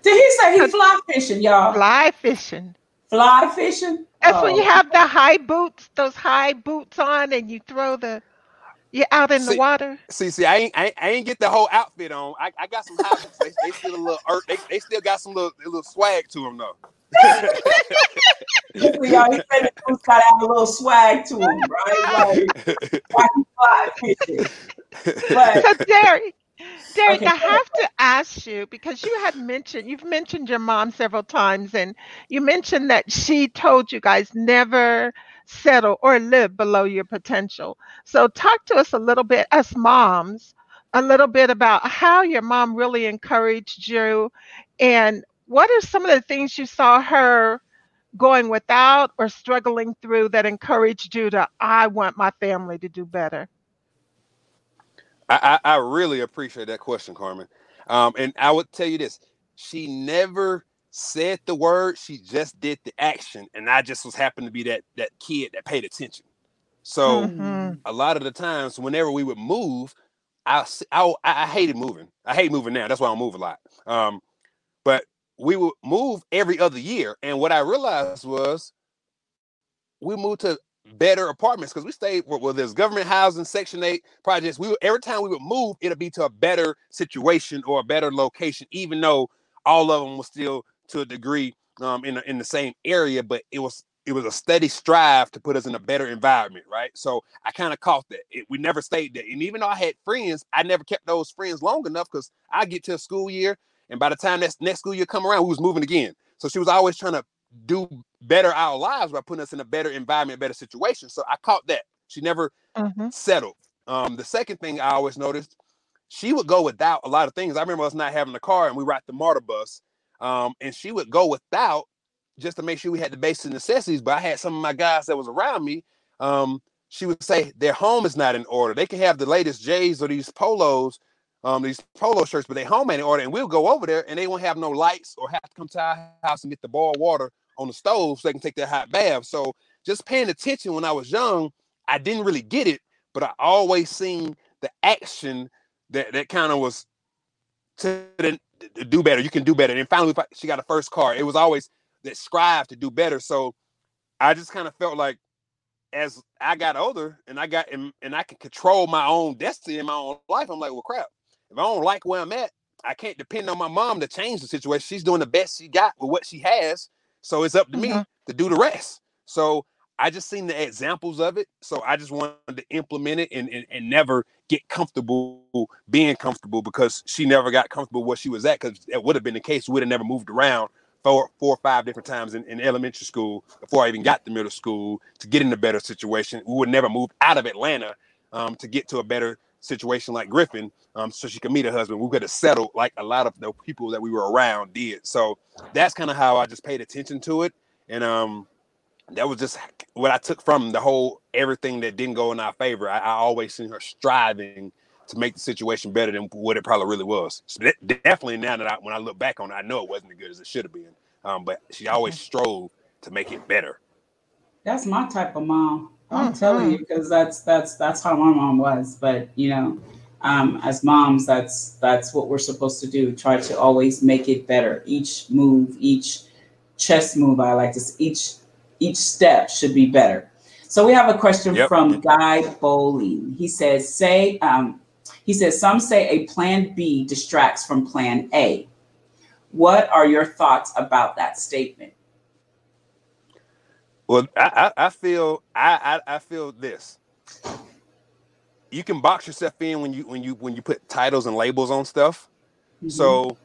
Did he say he fly fishing, y'all? Fly fishing. Fly fishing. That's oh. when you have the high boots, those high boots on, and you throw the you're out in see, the water. See, see, I ain't, I ain't, I ain't get the whole outfit on. I, I got some high boots. They, they still a little, er, they, they still got some little, little swag to them though. y'all, he said the got to have a little swag to him, right? Like, fly fishing. But, so Derrick, Derrick, okay. I have to ask you because you had mentioned you've mentioned your mom several times, and you mentioned that she told you guys never settle or live below your potential. So, talk to us a little bit, as moms, a little bit about how your mom really encouraged you, and what are some of the things you saw her going without or struggling through that encouraged you to, I want my family to do better? I, I, I really appreciate that question, Carmen. Um, and I would tell you this she never said the word, she just did the action. And I just was happened to be that that kid that paid attention. So mm-hmm. a lot of the times, whenever we would move, I, I I hated moving. I hate moving now. That's why I move a lot. Um, but we would move every other year, and what I realized was we moved to better apartments because we stayed where, there's government housing, Section 8 projects. We would, every time we would move, it'll be to a better situation or a better location, even though all of them were still to a degree um, in, in the same area, but it was it was a steady strive to put us in a better environment, right? So I kind of caught that. It, we never stayed there. And even though I had friends, I never kept those friends long enough because I get to a school year, and by the time that next school year come around, we was moving again. So she was always trying to do better our lives by putting us in a better environment, better situation. So I caught that. She never mm-hmm. settled. Um, the second thing I always noticed, she would go without a lot of things. I remember us not having a car and we ride the MARTA bus um, and she would go without just to make sure we had the basic necessities. But I had some of my guys that was around me. Um, she would say their home is not in order. They can have the latest J's or these polos, um, these polo shirts, but they home order. And we'll go over there and they won't have no lights or have to come to our house and get the boiled water on the stove so they can take their hot bath. So just paying attention when I was young, I didn't really get it, but I always seen the action that that kind of was to do better. You can do better. And finally, she got a first car. It was always that strive to do better. So I just kind of felt like as I got older and I got and, and I can control my own destiny in my own life, I'm like, well, crap. If I don't like where I'm at, I can't depend on my mom to change the situation. She's doing the best she got with what she has. So it's up to mm-hmm. me to do the rest. So I just seen the examples of it. So I just wanted to implement it and, and, and never get comfortable being comfortable because she never got comfortable where she was at because it would have been the case. We'd have never moved around four, four or five different times in, in elementary school before I even got to middle school to get in a better situation. We would never move out of Atlanta um, to get to a better situation like Griffin um, so she could meet her husband. We could have settled like a lot of the people that we were around did. So that's kind of how I just paid attention to it. And um, that was just what I took from the whole everything that didn't go in our favor. I, I always seen her striving to make the situation better than what it probably really was. So that, definitely now that I, when I look back on it, I know it wasn't as good as it should have been. Um, but she always strove to make it better. That's my type of mom. I'm mm-hmm. telling you because that's that's that's how my mom was. But you know, um, as moms, that's that's what we're supposed to do. Try to always make it better. Each move, each chess move, I like to each each step should be better. So we have a question Yep. from Guy Bowling. He says, say, um, he says, some say a plan B distracts from plan A. What are your thoughts about that statement? Well, I, I, I feel I, I I feel this. You can box yourself in when you when you when you put titles and labels on stuff. Mm-hmm. So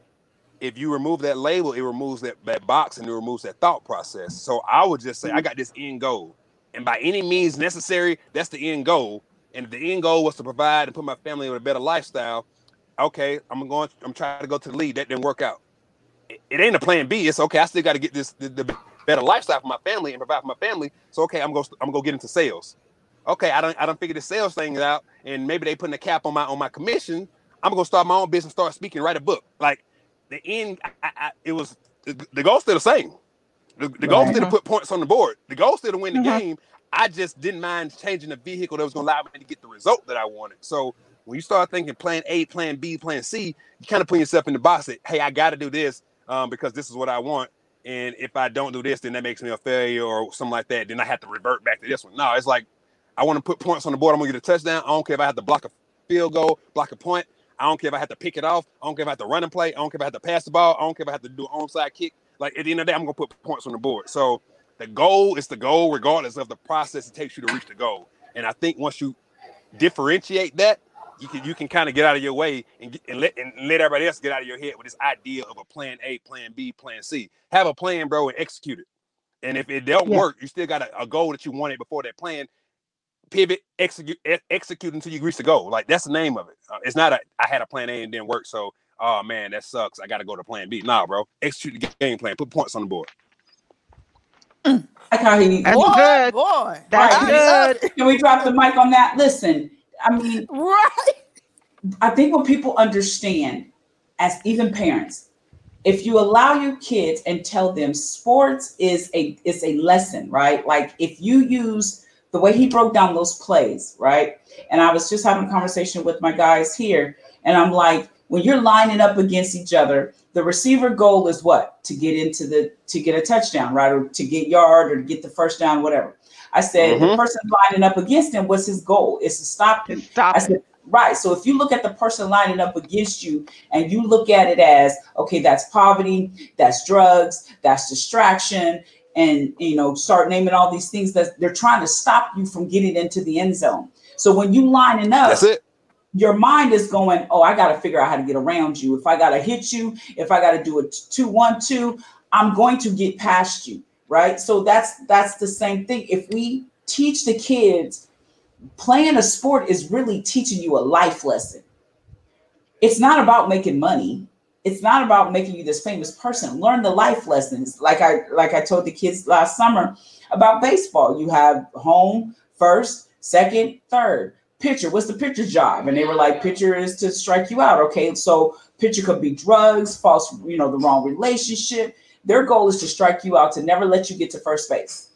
if you remove that label, it removes that, that box and it removes that thought process. So I would just say I got this end goal. And by any means necessary, that's the end goal. And if the end goal was to provide and put my family in a better lifestyle, okay, I'm going I'm trying to go to the lead. That didn't work out. It, it ain't a plan B. It's okay, I still got to get this the, the better lifestyle for my family and provide for my family. So okay, I'm going I'm to get into sales. Okay, I don't I don't figure the sales thing out and maybe they putting a cap on my on my commission. I'm going to start my own business, start speaking, write a book. Like the end, I, I, it was the, the goal's still the same. The, the goal still to put points on the board. The goal still to win the Mhm. game. I just didn't mind changing the vehicle that was going to allow me to get the result that I wanted. So when you start thinking plan A, plan B, plan C, you kind of put yourself in the box that, hey, I got to do this um, because this is what I want. And if I don't do this, then that makes me a failure or something like that. Then I have to revert back to this one. No, it's like I want to put points on the board. I'm to get a touchdown. I don't care if I have to block a field goal, block a point. I don't care if I have to pick it off. I don't care if I have to run and play. I don't care if I have to pass the ball. I don't care if I have to do an onside kick. Like at the end of the day, I'm gonna put points on the board. So the goal is the goal, regardless of the process it takes you to reach the goal. And I think once you differentiate that, you can you can kind of get out of your way and, get, and let and let everybody else get out of your head with this idea of a plan A, plan B, plan C. Have a plan, bro, and execute it. And if it don't Yeah. work, you still got a, a goal that you wanted before that plan. Pivot, execute, e- execute until you reach the goal. Like that's the name of it. Uh, it's not a I had a plan A and didn't work, so oh man, that sucks. I got to go to plan B. Nah, bro, execute the game plan. Put points on the board. Like how he, That's boy, good. boy. That's Right. good. can we drop the mic on that? Listen, I mean, Right. I think what people understand as even parents, if you allow your kids and tell them sports is a is a lesson, right? Like if you use the way he broke down those plays, right? And I was just having a conversation with my guys here, and I'm like, when you're lining up against each other, the receiver goal is what? To get into the to get a touchdown, right? Or to get yard or to get the first down, whatever. I said the Mhm. person lining up against him, what's his goal? Is to stop him. Stop I it. said, right. So if you look at the person lining up against you and you look at it as, okay, that's poverty, that's drugs, that's distraction, and you know, start naming all these things that they're trying to stop you from getting into the end zone. So when you lining up, That's it. your mind is going, oh, I got to figure out how to get around you. If I got to hit you, if I got to do a two, one, two, I'm going to get past you, right? So that's that's the same thing. If we teach the kids, playing a sport is really teaching you a life lesson. It's not about making money. It's not about making you this famous person. Learn the life lessons. Like I like I told the kids last summer about baseball. You have home, first, second, third. Pitcher, what's the pitcher's job? And they were like, pitcher is to strike you out. Okay, so pitcher could be drugs, false, you know, the wrong relationship. Their goal is to strike you out to never let you get to first base.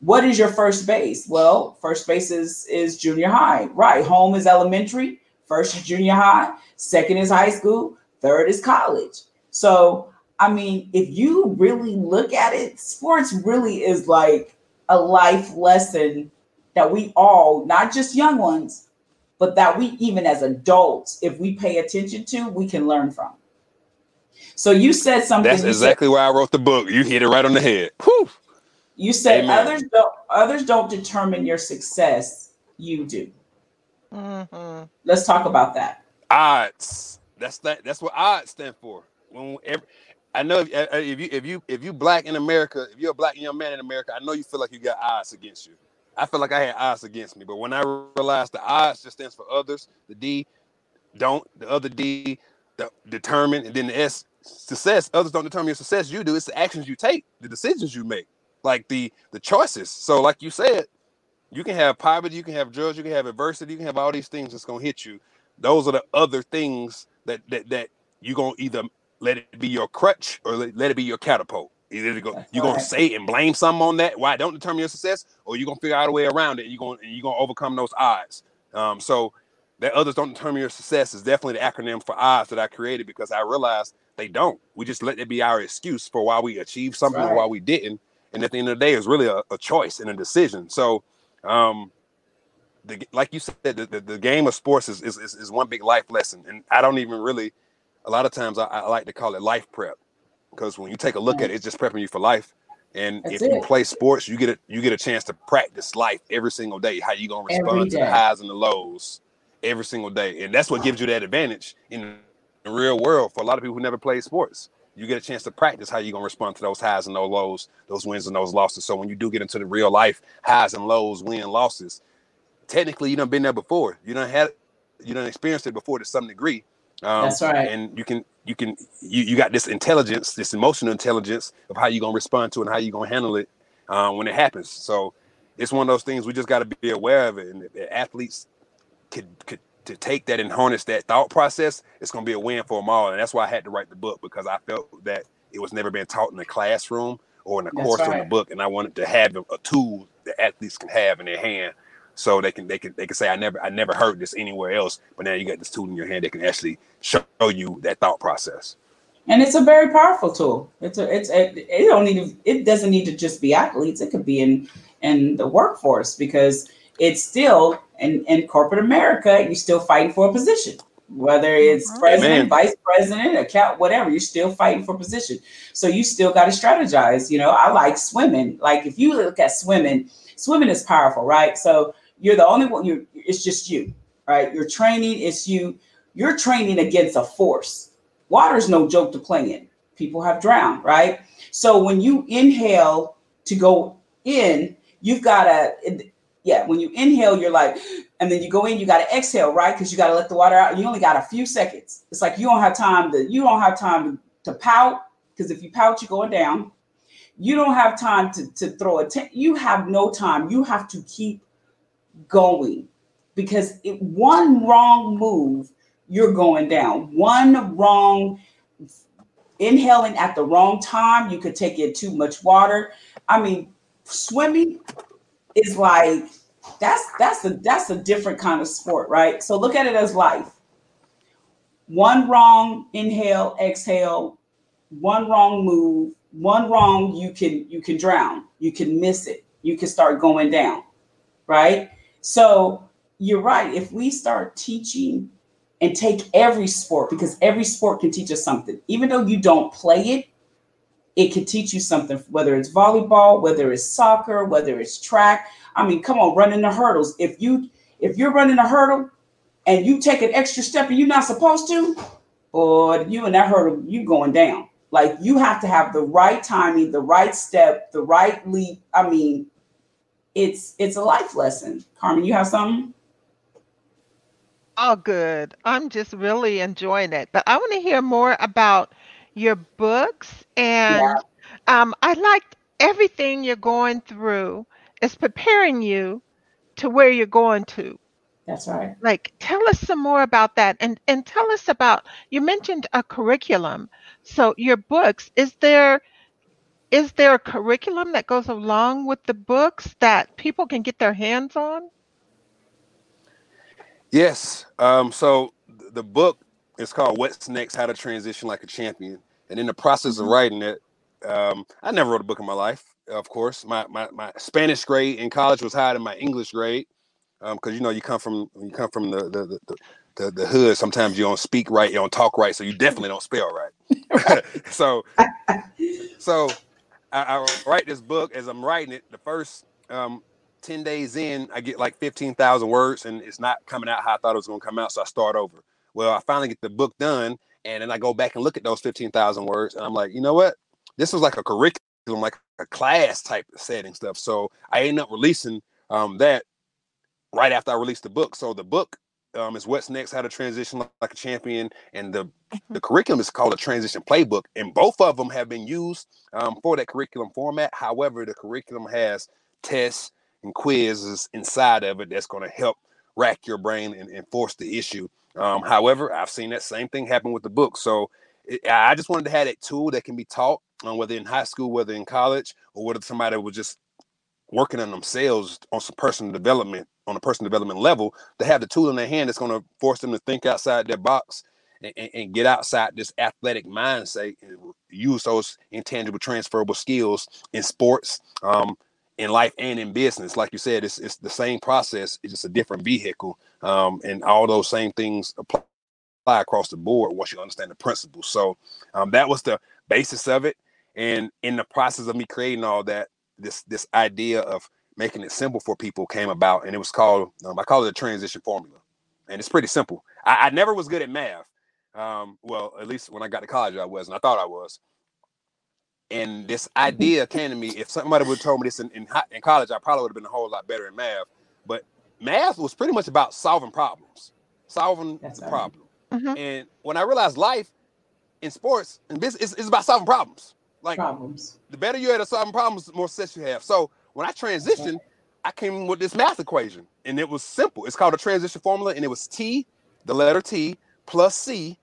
What is your first base? Well, first base is is junior high, right? Home is elementary, first is junior high, second is high school, third is college. So, I mean, if you really look at it, sports really is like a life lesson that we all, not just young ones, but that we even as adults, if we pay attention to, we can learn from. So you said something. That's you said- exactly why I wrote the book. You hit it right on the head. Whew. You said Amen. others don't others don't determine your success. You do. Mhm. Let's talk about that. odds. That's that. That's what odds stand for. When every, I know if, if you if you if you black in America, if you're a black young man in America, I know you feel like you got odds against you. I feel like I had odds against me, but when I realized the odds just stands for others, the D don't, the other D the determine, and then the S success. Others don't determine your success. You do. It's the actions you take, the decisions you make, like the the choices. So, like you said, you can have poverty, you can have drugs, you can have adversity, you can have all these things that's gonna hit you those are the other things that that that you gonna either let it be your crutch or let, let it be your catapult. Either to go, That's you're gonna say and blame something on that why don't determine your success, or you're gonna figure out a way around it. You're gonna you're gonna overcome those odds. Um, so that others don't determine your success is definitely the acronym for odds that I created because I realized they don't. We just let it be our excuse for why we achieved something or why we didn't. and at the end of the day, it's really a, a choice and a decision. So, um, the, like you said, the, the, the game of sports is, is, is one big life lesson, and I don't even really. A lot of times, I, I like to call it life prep because when you take a look at it, it's just prepping you for life. And That's if you play sports, you get a you get a chance to practice life every single day. How you gonna respond to the highs and the lows every single day, and that's what gives you that advantage in the real world. For a lot of people who never played sports, you get a chance to practice how you're gonna respond to those highs and those lows, those wins and those losses. So when you do get into the real life highs and lows, win losses, technically you done been there before. You done had you done experienced it before to some degree. Um, That's right. And you can you can you, you got this intelligence, this emotional intelligence of how you're gonna respond to it and how you're gonna handle it um, when it happens. So it's one of those things we just got to be aware of it. And athletes could could to take that and harness that thought process, it's gonna be a win for them all. And that's why I had to write the book because I felt that it was never been taught in the classroom or in a That's course or in right. a book, and I wanted to have a tool that athletes can have in their hand so they can they can they can say I never I never heard this anywhere else, but now you got this tool in your hand that can actually show you that thought process. and it's a very powerful tool. It's a it's a, it don't need to, it doesn't need to just be athletes. It could be in in the workforce because it's still in in corporate America. You're still fighting for a position, whether it's Mhm. president, Amen. vice president, account, whatever. You're still fighting for position. So you still got to strategize. You know, I like swimming. Like if you look at swimming, swimming is powerful, right? So you're the only one. You're it's just you, right? You're training. It's you. You're training against a force. Water's no joke to play in. People have drowned, right? So when you inhale to go in, you've got to, yeah, when you inhale, you're like, and then you go in, you got to exhale, right? Because you got to let the water out. You only got a few seconds. It's like you don't have time to, you don't have time to pout, because if you pout, you're going down. You don't have time to, to throw a, t- you have no time. You have to keep going because it, one wrong move, you're going down. One wrong inhaling at the wrong time, you could take in too much water. I mean, swimming is like that's that's a that's a different kind of sport, right? So look at it as life. One wrong inhale, exhale, one wrong move, one wrong you can you can drown. You can miss it. You can start going down, right? So you're right. If we start teaching and take every sport because every sport can teach us something. Even though you don't play it, it can teach you something, whether it's volleyball, whether it's soccer, whether it's track. I mean, come on, running the hurdles. If you if you're running a hurdle and you take an extra step and you're not supposed to, boy, you and that hurdle, you going down. Like you have to have the right timing, the right step, the right leap. I mean, it's it's a life lesson. Carmen, you have something? all good. I'm just really enjoying it. But I want to hear more about your books and Yeah. um, I liked everything you're going through is preparing you to where you're going to. That's right. Like tell us some more about that and and tell us about you mentioned a curriculum. So your books, is there is there a curriculum that goes along with the books that people can get their hands on? Yes. Um, so the book is called What's Next: How to Transition Like a Champion. And in the process of Mhm. writing it, um, I never wrote a book in my life. Of course, my my, my Spanish grade in college was higher than my English grade because you know you come from you come from the the, the the the the hood. Sometimes you don't speak right, you don't talk right, so you definitely don't spell right. so so I, I write this book as I'm writing it. The first um, 10 days in, I get like 15,000 words and it's not coming out how I thought it was going to come out. So I start over. Well, I finally get the book done and then I go back and look at those 15,000 words and I'm like, you know what? This was like a curriculum, like a class type setting stuff. So I ended up releasing um, that right after I released the book. So the book um, is What's Next, How to Transition Like a Champion. And the, the curriculum is called a Transition Playbook. And both of them have been used um, for that curriculum format. However, the curriculum has tests and quizzes inside of it that's going to help rack your brain and, and force the issue. Um, however, I've seen that same thing happen with the book. So it, I just wanted to have that tool that can be taught, um, whether in high school, whether in college, or whether somebody was just working on themselves on some personal development, on a personal development level, to have the tool in their hand that's going to force them to think outside their box and, and, get outside this athletic mindset and, use those intangible transferable skills in sports, um, in life, and in business. Like you said, it's it's the same process. It's just a different vehicle, um, and all those same things apply across the board once you understand the principles. So um, that was the basis of it. And in the process of me creating all that, this this idea of making it simple for people came about, and it was called um, I call it a transition formula, and it's pretty simple. I, I never was good at math. Um, well, at least when I got to college, I was, and I thought I was. And this idea came to me. If somebody would have told me this in, in, in college, I probably would have been a whole lot better in math. But math was pretty much about solving problems, solving That's the right. problem. Mm-hmm. And when I realized life in sports and business is, about solving problems. Like problems. The better you're at solving problems, the more success you have. So when I transitioned, I came with this math equation, and it was simple. It's called a transition formula, and it was T, the letter T, plus C,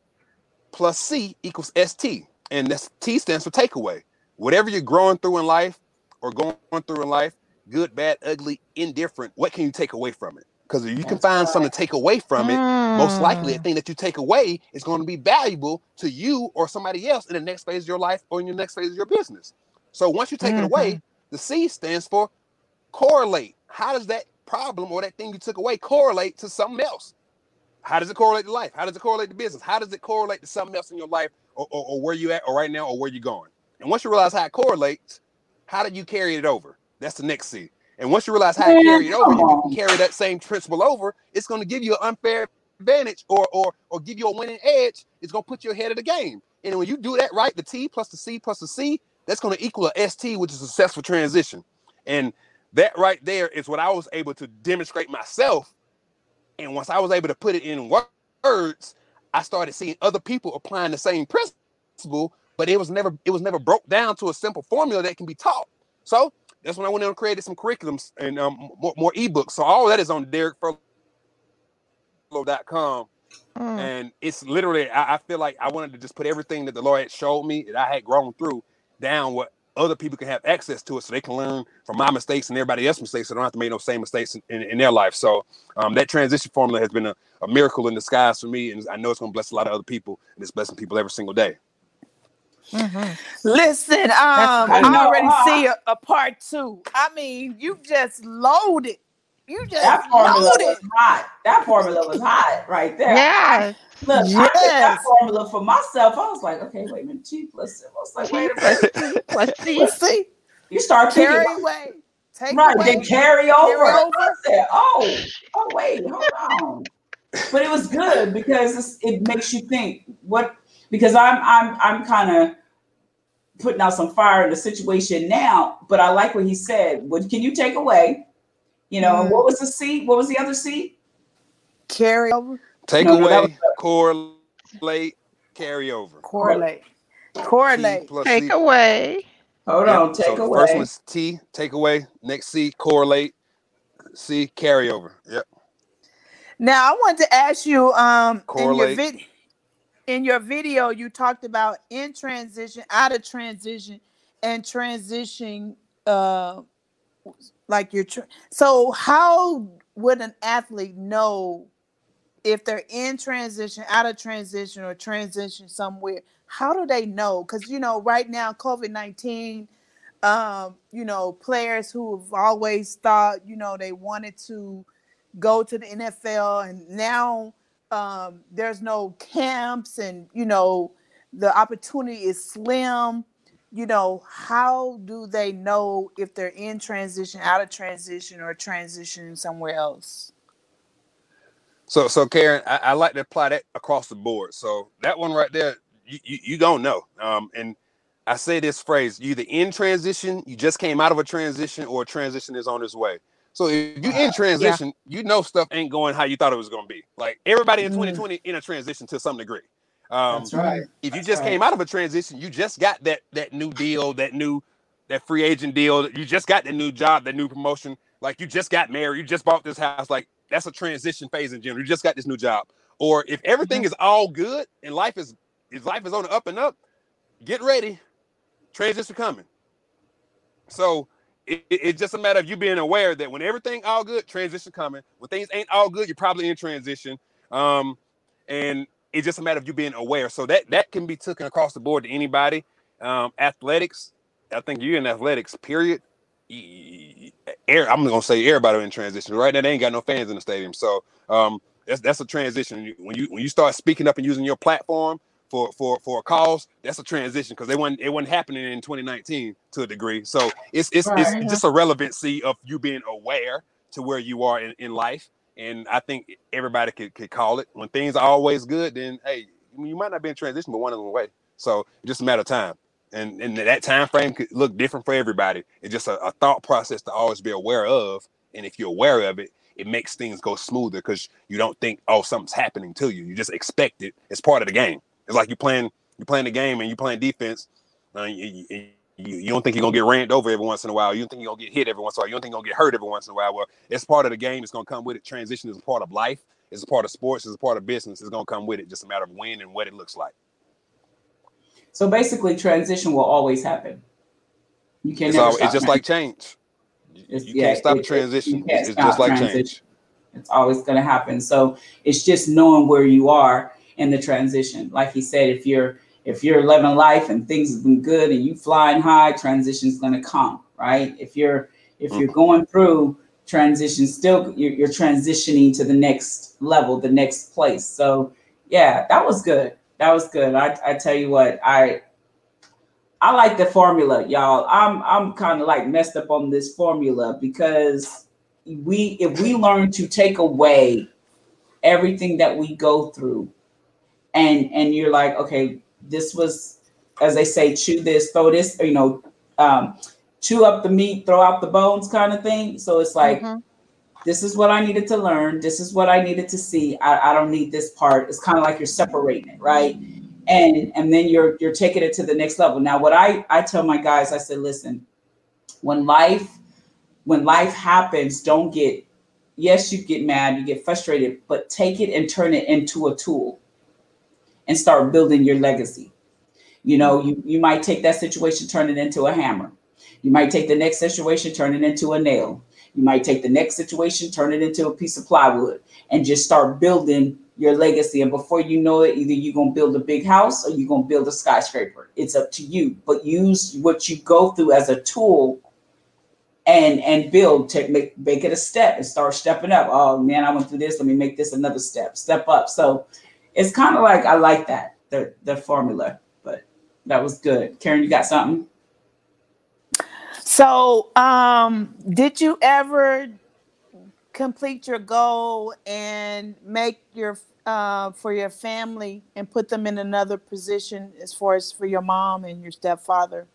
plus C equals ST. And this T stands for takeaway. Whatever you're growing through in life or going through in life, good, bad, ugly, indifferent, what can you take away from it? Because if you That's can find right. something to take away from it, mm. most likely the mm. thing that you take away is going to be valuable to you or somebody else in the next phase of your life or in your next phase of your business. So once you take mm-hmm. it away, mm-hmm. the C stands for correlate. How does that problem or that thing you took away correlate to something else? How does it correlate to life? How does it correlate to business? How does it correlate to something else in your life or, or, or where you at or right now or where you're going? And once you realize how it correlates, how do you carry it over? That's the next C. And once you realize how to carry it over, you can carry that same principle over. It's going to give you an unfair advantage or or or give you a winning edge. It's going to put you ahead of the game. And when you do that right, the T plus the C plus the C, that's going to equal a ST, which is a successful transition. And that right there is what I was able to demonstrate myself. And once I was able to put it in words, I started seeing other people applying the same principle, but it was never it was never broke down to a simple formula that can be taught. So that's when I went in and created some curriculums and um, more, more ebooks. So all that is on derrickfurlow.com. Mm. And it's literally, I, I, feel like I wanted to just put everything that the Lord had showed me that I had grown through down what other people can have access to it so they can learn from my mistakes and everybody else's mistakes so they don't have to make no same mistakes in, in, in their life. So um, that transition formula has been a, a, miracle in disguise for me. And I know it's going to bless a lot of other people and it's blessing people every single day. Mm-hmm. Listen, um, I already see a, a, part two. I mean, you just loaded. You just that formula loaded. was hot. That formula was hot right there. Yeah. Look, yes. I did that formula for myself. I was like, okay, wait a minute, T plus. I was like, wait a minute, plus C. See, you start carry away. Take right, away. then carry over. Carry over. I said, oh, oh, wait, hold on. But it was good because it makes you think what because I'm I'm I'm kind of putting out some fire in the situation now. But I like what he said. What can you take away? You know, mm. what was the C? What was the other C? Carry over. Take no, away, no, correlate, carry over. Correlate. Correlate. Take C. away. Hold on. Take so away. First one's T, take away. Next C, correlate. C, carry over. Yep. Now I want to ask you, um, correlate. in your video in your video you talked about in transition out of transition and transitioning uh like you're tra- so how would an athlete know if they're in transition out of transition or transition somewhere? How do they know? Because you know right now covid-19 um you know players who have always thought you know they wanted to go to the nfl and now um, there's no camps and you know the opportunity is slim. You know how do they know if they're in transition out of transition or transitioning somewhere else? So so karen I, I like to apply that across the board. So that one right there you, you, you don't know. Um, and i say this phrase you either in transition you just came out of a transition or a transition is on its way so if you in transition, yeah. you know stuff ain't going how you thought it was going to be. Like everybody in 2020 mm. in a transition to some degree. Um, That's right. If you That's just right. came out of a transition, you just got that that new deal, that new that free agent deal. You just got the new job, that new promotion. Like you just got married, you just bought this house. Like that's a transition phase in general. You just got this new job. Or if everything mm-hmm. is all good and life is if life is on the up and up, get ready. Transition coming. So it, it's just a matter of you being aware that when everything all good, transition coming. When things ain't all good, you're probably in transition. Um, and it's just a matter of you being aware. So that that can be taken across the board to anybody. Um, athletics, I think you're in athletics, period. I'm gonna say everybody in transition. Right now, they ain't got no fans in the stadium, so um, that's that's a transition. When you when you start speaking up and using your platform for for for a cause, that's a transition because they wasn't it wasn't happening in 2019 to a degree. So it's it's Right. it's just a relevancy of you being aware to where you are in, in life, and I think everybody could, could call it. When things are always good, then hey, you might not be in transition, but one of them away. So just a matter of time and and that time frame could look different for everybody. It's just a, a thought process to always be aware of, and if you're aware of it, it makes things go smoother because you don't think oh something's happening to you. You just expect it. It's part of the game. It's like you playing you playing the game and you playing defense. Uh, you, you, you, you don't think you're gonna get ran over every once in a while. You don't think you're gonna get hit every once in a while. You don't think you're gonna get hurt every once in a while. Well, it's part of the game. It's gonna come with it. Transition is a part of life. It's a part of sports. It's a part of business. It's gonna come with it. Just a matter of when and what it looks like. So basically, transition will always happen. You can It's, all, it's just like change. You, you yeah, can't stop it- it- transition. can't it's it's stop just like transition. change. It's always going to happen. So it's just knowing where you are in the transition. Like he said, if you're if you're living life and things have been good and you flying high, transition's going to come, right? If you're if you're mm-hmm. going through transition, still you're, you're transitioning to the next level, the next place. So yeah, that was good. That was good. I, I tell you what, I I like the formula, y'all. I'm I'm kind of like messed up on this formula because we if we learn to take away everything that we go through and and you're like okay this was as they say chew this throw this you know um chew up the meat throw out the bones kind of thing. So it's like Mhm. this is what i needed to learn. This is what i needed to see. I, I don't need this part. It's kind of like you're separating it right? And and then you're you're taking it to the next level. Now what i i tell my guys i said listen when life when life happens don't get yes you get mad you get frustrated but take it and turn it into a tool and start building your legacy. You know you, you might take that situation turn it into a hammer. You might take the next situation turn it into a nail. You might take the next situation turn it into a piece of plywood and just start building your legacy. And before you know it either you're going to build a big house or you're going to build a skyscraper. It's up to you. But use what you go through as a tool and and build to make, make it a step and start stepping up. Oh man i went through this. Let me make this another step. Step up. So it's kind of like i like that the the formula but that was good karen you got something So, um, did you ever complete your goal and make your uh, for your family and put them in another position as far as for your mom and your stepfather?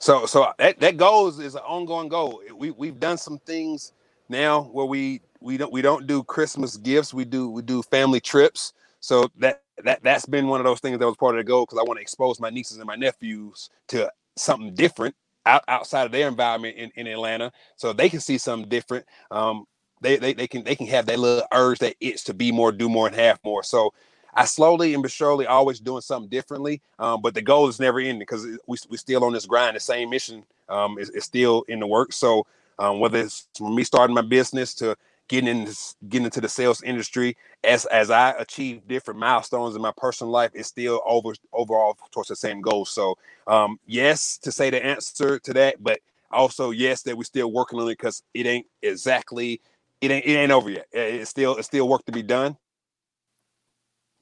So so that, that goal is, is an ongoing goal. We we've done some things now where we we don't we don't do Christmas gifts. We do we do family trips. So that that that's been one of those things that was part of the goal because I want to expose my nieces and my nephews to something different out, outside of their environment in, in Atlanta, so they can see something different. Um, they, they they can they can have that little urge, that itch to be more, do more, and have more. So I slowly and but surely always doing something differently. Um, but the goal is never ending because we we still on this grind. The same mission um, is, is still in the works. So um, whether it's from me starting my business to getting in this, getting into the sales industry, as as I achieve different milestones in my personal life, it's still over overall towards the same goal. So um, yes, to say the answer to that, but also yes that we're still working on it because it ain't exactly it ain't it ain't over yet. It's still it's still work to be done.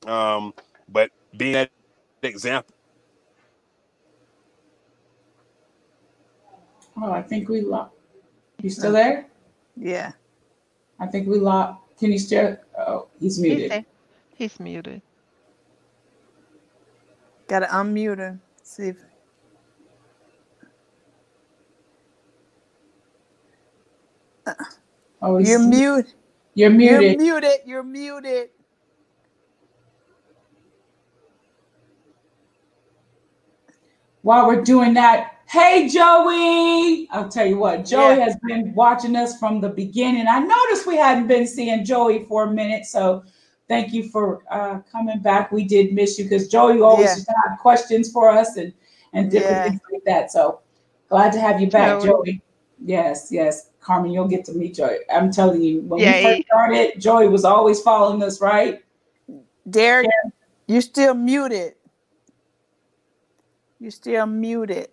Um, but being that example, oh i think we lost you still there Yeah. I think we lost can you still oh he's He's, muted a- he's muted. Got to unmute him. See if uh, oh he's, you're muted. you're muted. You're muted muted. You're muted. while we're doing that, hey Joey! I'll tell you what, Joey Yeah. has been watching us from the beginning. I noticed we hadn't been seeing Joey for a minute, so thank you for uh, coming back. We did miss you because Joey always Yeah. used to have questions for us and and different Yeah. things like that. So glad to have you back, Joey. Joey. Yes, yes, Carmen, you'll get to meet Joey. I'm telling you, when we first started, Joey was always following us, right? Derrick, you're still muted. You're still muted.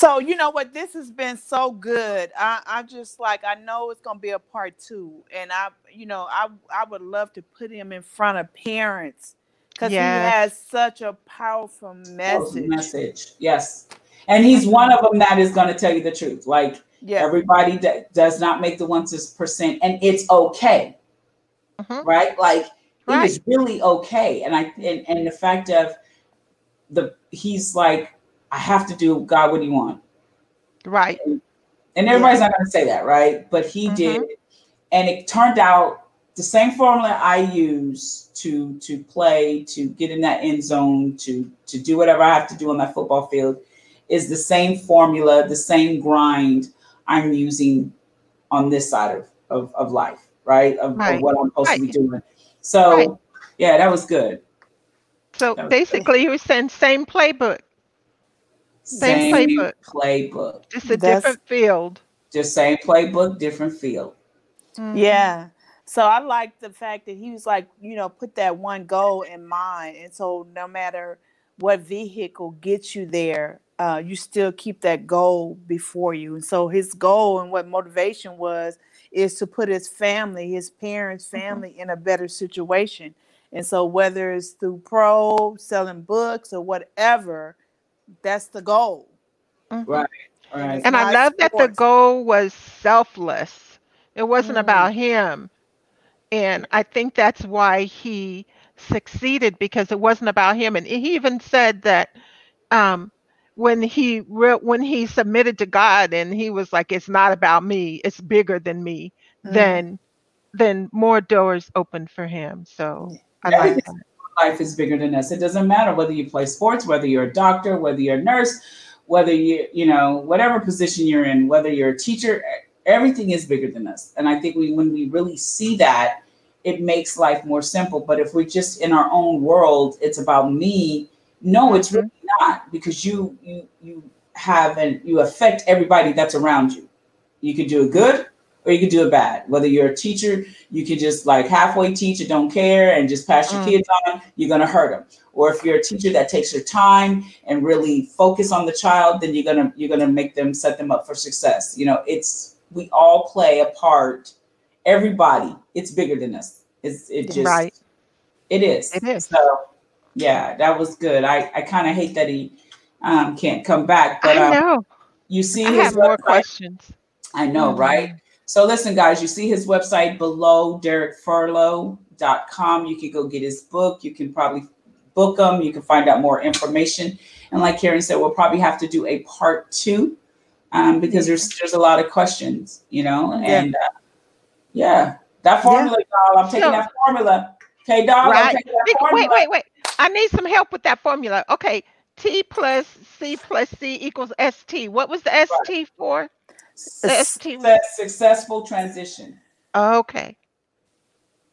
So you know what? This has been so good. I, I just like I know it's gonna be a part two, and I, you know, I I would love to put him in front of parents because Yes. he has such a powerful Powerful message. Message. Yes. And he's one of them that is going to tell you the truth. Like Yeah, everybody that does not make the one percent, and it's okay, Mhm. right? Like it Right. is really okay. And I and, and the fact of the he's like, I have to do God. What do you want? Right. And everybody's not going to say that, right? But he Mhm. did, and it turned out the same formula I use to to play, to get in that end zone, to to do whatever I have to do on that football field, is the same formula, the same grind I'm using on this side of of, of life, right? Of, of what I'm supposed to be doing. So, Right. yeah, that was good. So That was good. basically, you were saying same playbook, Same playbook. playbook, just a That's- different field. just same playbook, different field. Mhm. yeah. So I like the fact that he was like, you know, put that one goal in mind, and so no matter what vehicle gets you there, uh, you still keep that goal before you. And so his goal and what motivation was is to put his family, his parents' family, in a better situation. And so whether it's through pro selling books or whatever, that's the goal. Mhm. Right. Right. And I not love that the goal was selfless. It wasn't Mm. about him. And I think that's why he succeeded because it wasn't about him. And he even said that um, when he re- when he submitted to God and he was like, "It's not about me. It's bigger than me." Mm. Then, then more doors opened for him. So I like that. Life is bigger than us. It doesn't matter whether you play sports, whether you're a doctor, whether you're a nurse, whether you, you know, whatever position you're in, whether you're a teacher, everything is bigger than us. And I think we, when we really see that, it makes life more simple. But if we're just in our own world, it's about me. No, it's mm-hmm. really not because you, you, you have and you affect everybody that's around you. You could do it good or you could do it bad. Whether you're a teacher, you could just like halfway teach and don't care and just pass your Mm. kids on, you're going to hurt them. Or if you're a teacher that takes your time and really focus on the child, then you're going to you're going to make them set them up for success. You know, it's we all play a part. Everybody, it's bigger than us. It's it just Right. it is. It is. So yeah, that was good. I I kind of hate that he um can't come back, but I um, know. you see I his have more questions. I know, Mhm. right? So listen, guys, you see his website below derrickfurlow.com. You can go get his book. You can probably book him. You can find out more information. And like Karen said, we'll probably have to do a part two um, because there's there's a lot of questions, you know, Yeah. and uh, yeah, that formula, doll. I'm taking So- that formula. Okay, dog. I'm Right. taking that Wait, formula. wait, wait, wait. I need some help with that formula. Okay. T plus C plus C equals ST. What was the ST for? The S- ST. Success- Successful transition. Okay.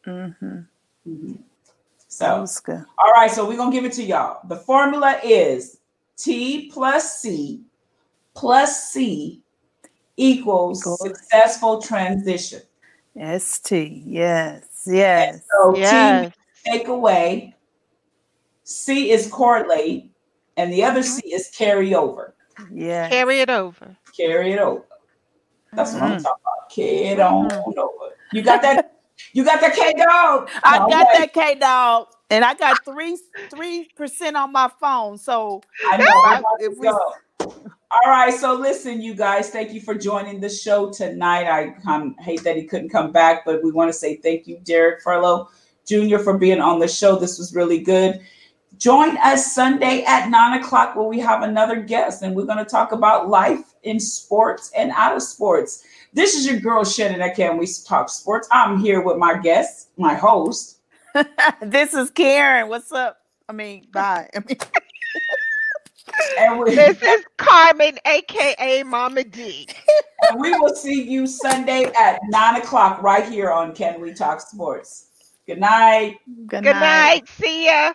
Mhm. Mhm. That So was good. All right, so we're gonna give it to y'all. The formula is T plus C plus C equals Equals- successful transition. ST. Yes. Yes. So Yes. T take away, C is correlate, and the other C is carry over. Yeah. Carry it over. Carry it over. That's what I'm Mhm. talking about. It on over. You got that? You got that K dog? I No, got that K dog, and I got three three percent on my phone. So I know. I- I'm about to if we- All right, so listen, you guys, thank you for joining the show tonight. I um, hate that he couldn't come back, but we want to say thank you, Derrick Furlow Jr., for being on the show. This was really good. Join us Sunday at nine o'clock where we have another guest, and we're going to talk about life in sports and out of sports. This is your girl Shannon. I can we talk sports. I'm here with my guest, my host. this is Karen. What's up? I mean, bye. I mean, And we, This is Carmen, aka Mama D. and we will see you Sunday at nine o'clock right here on Can We Talk Sports. Good night. good, Good night. See ya.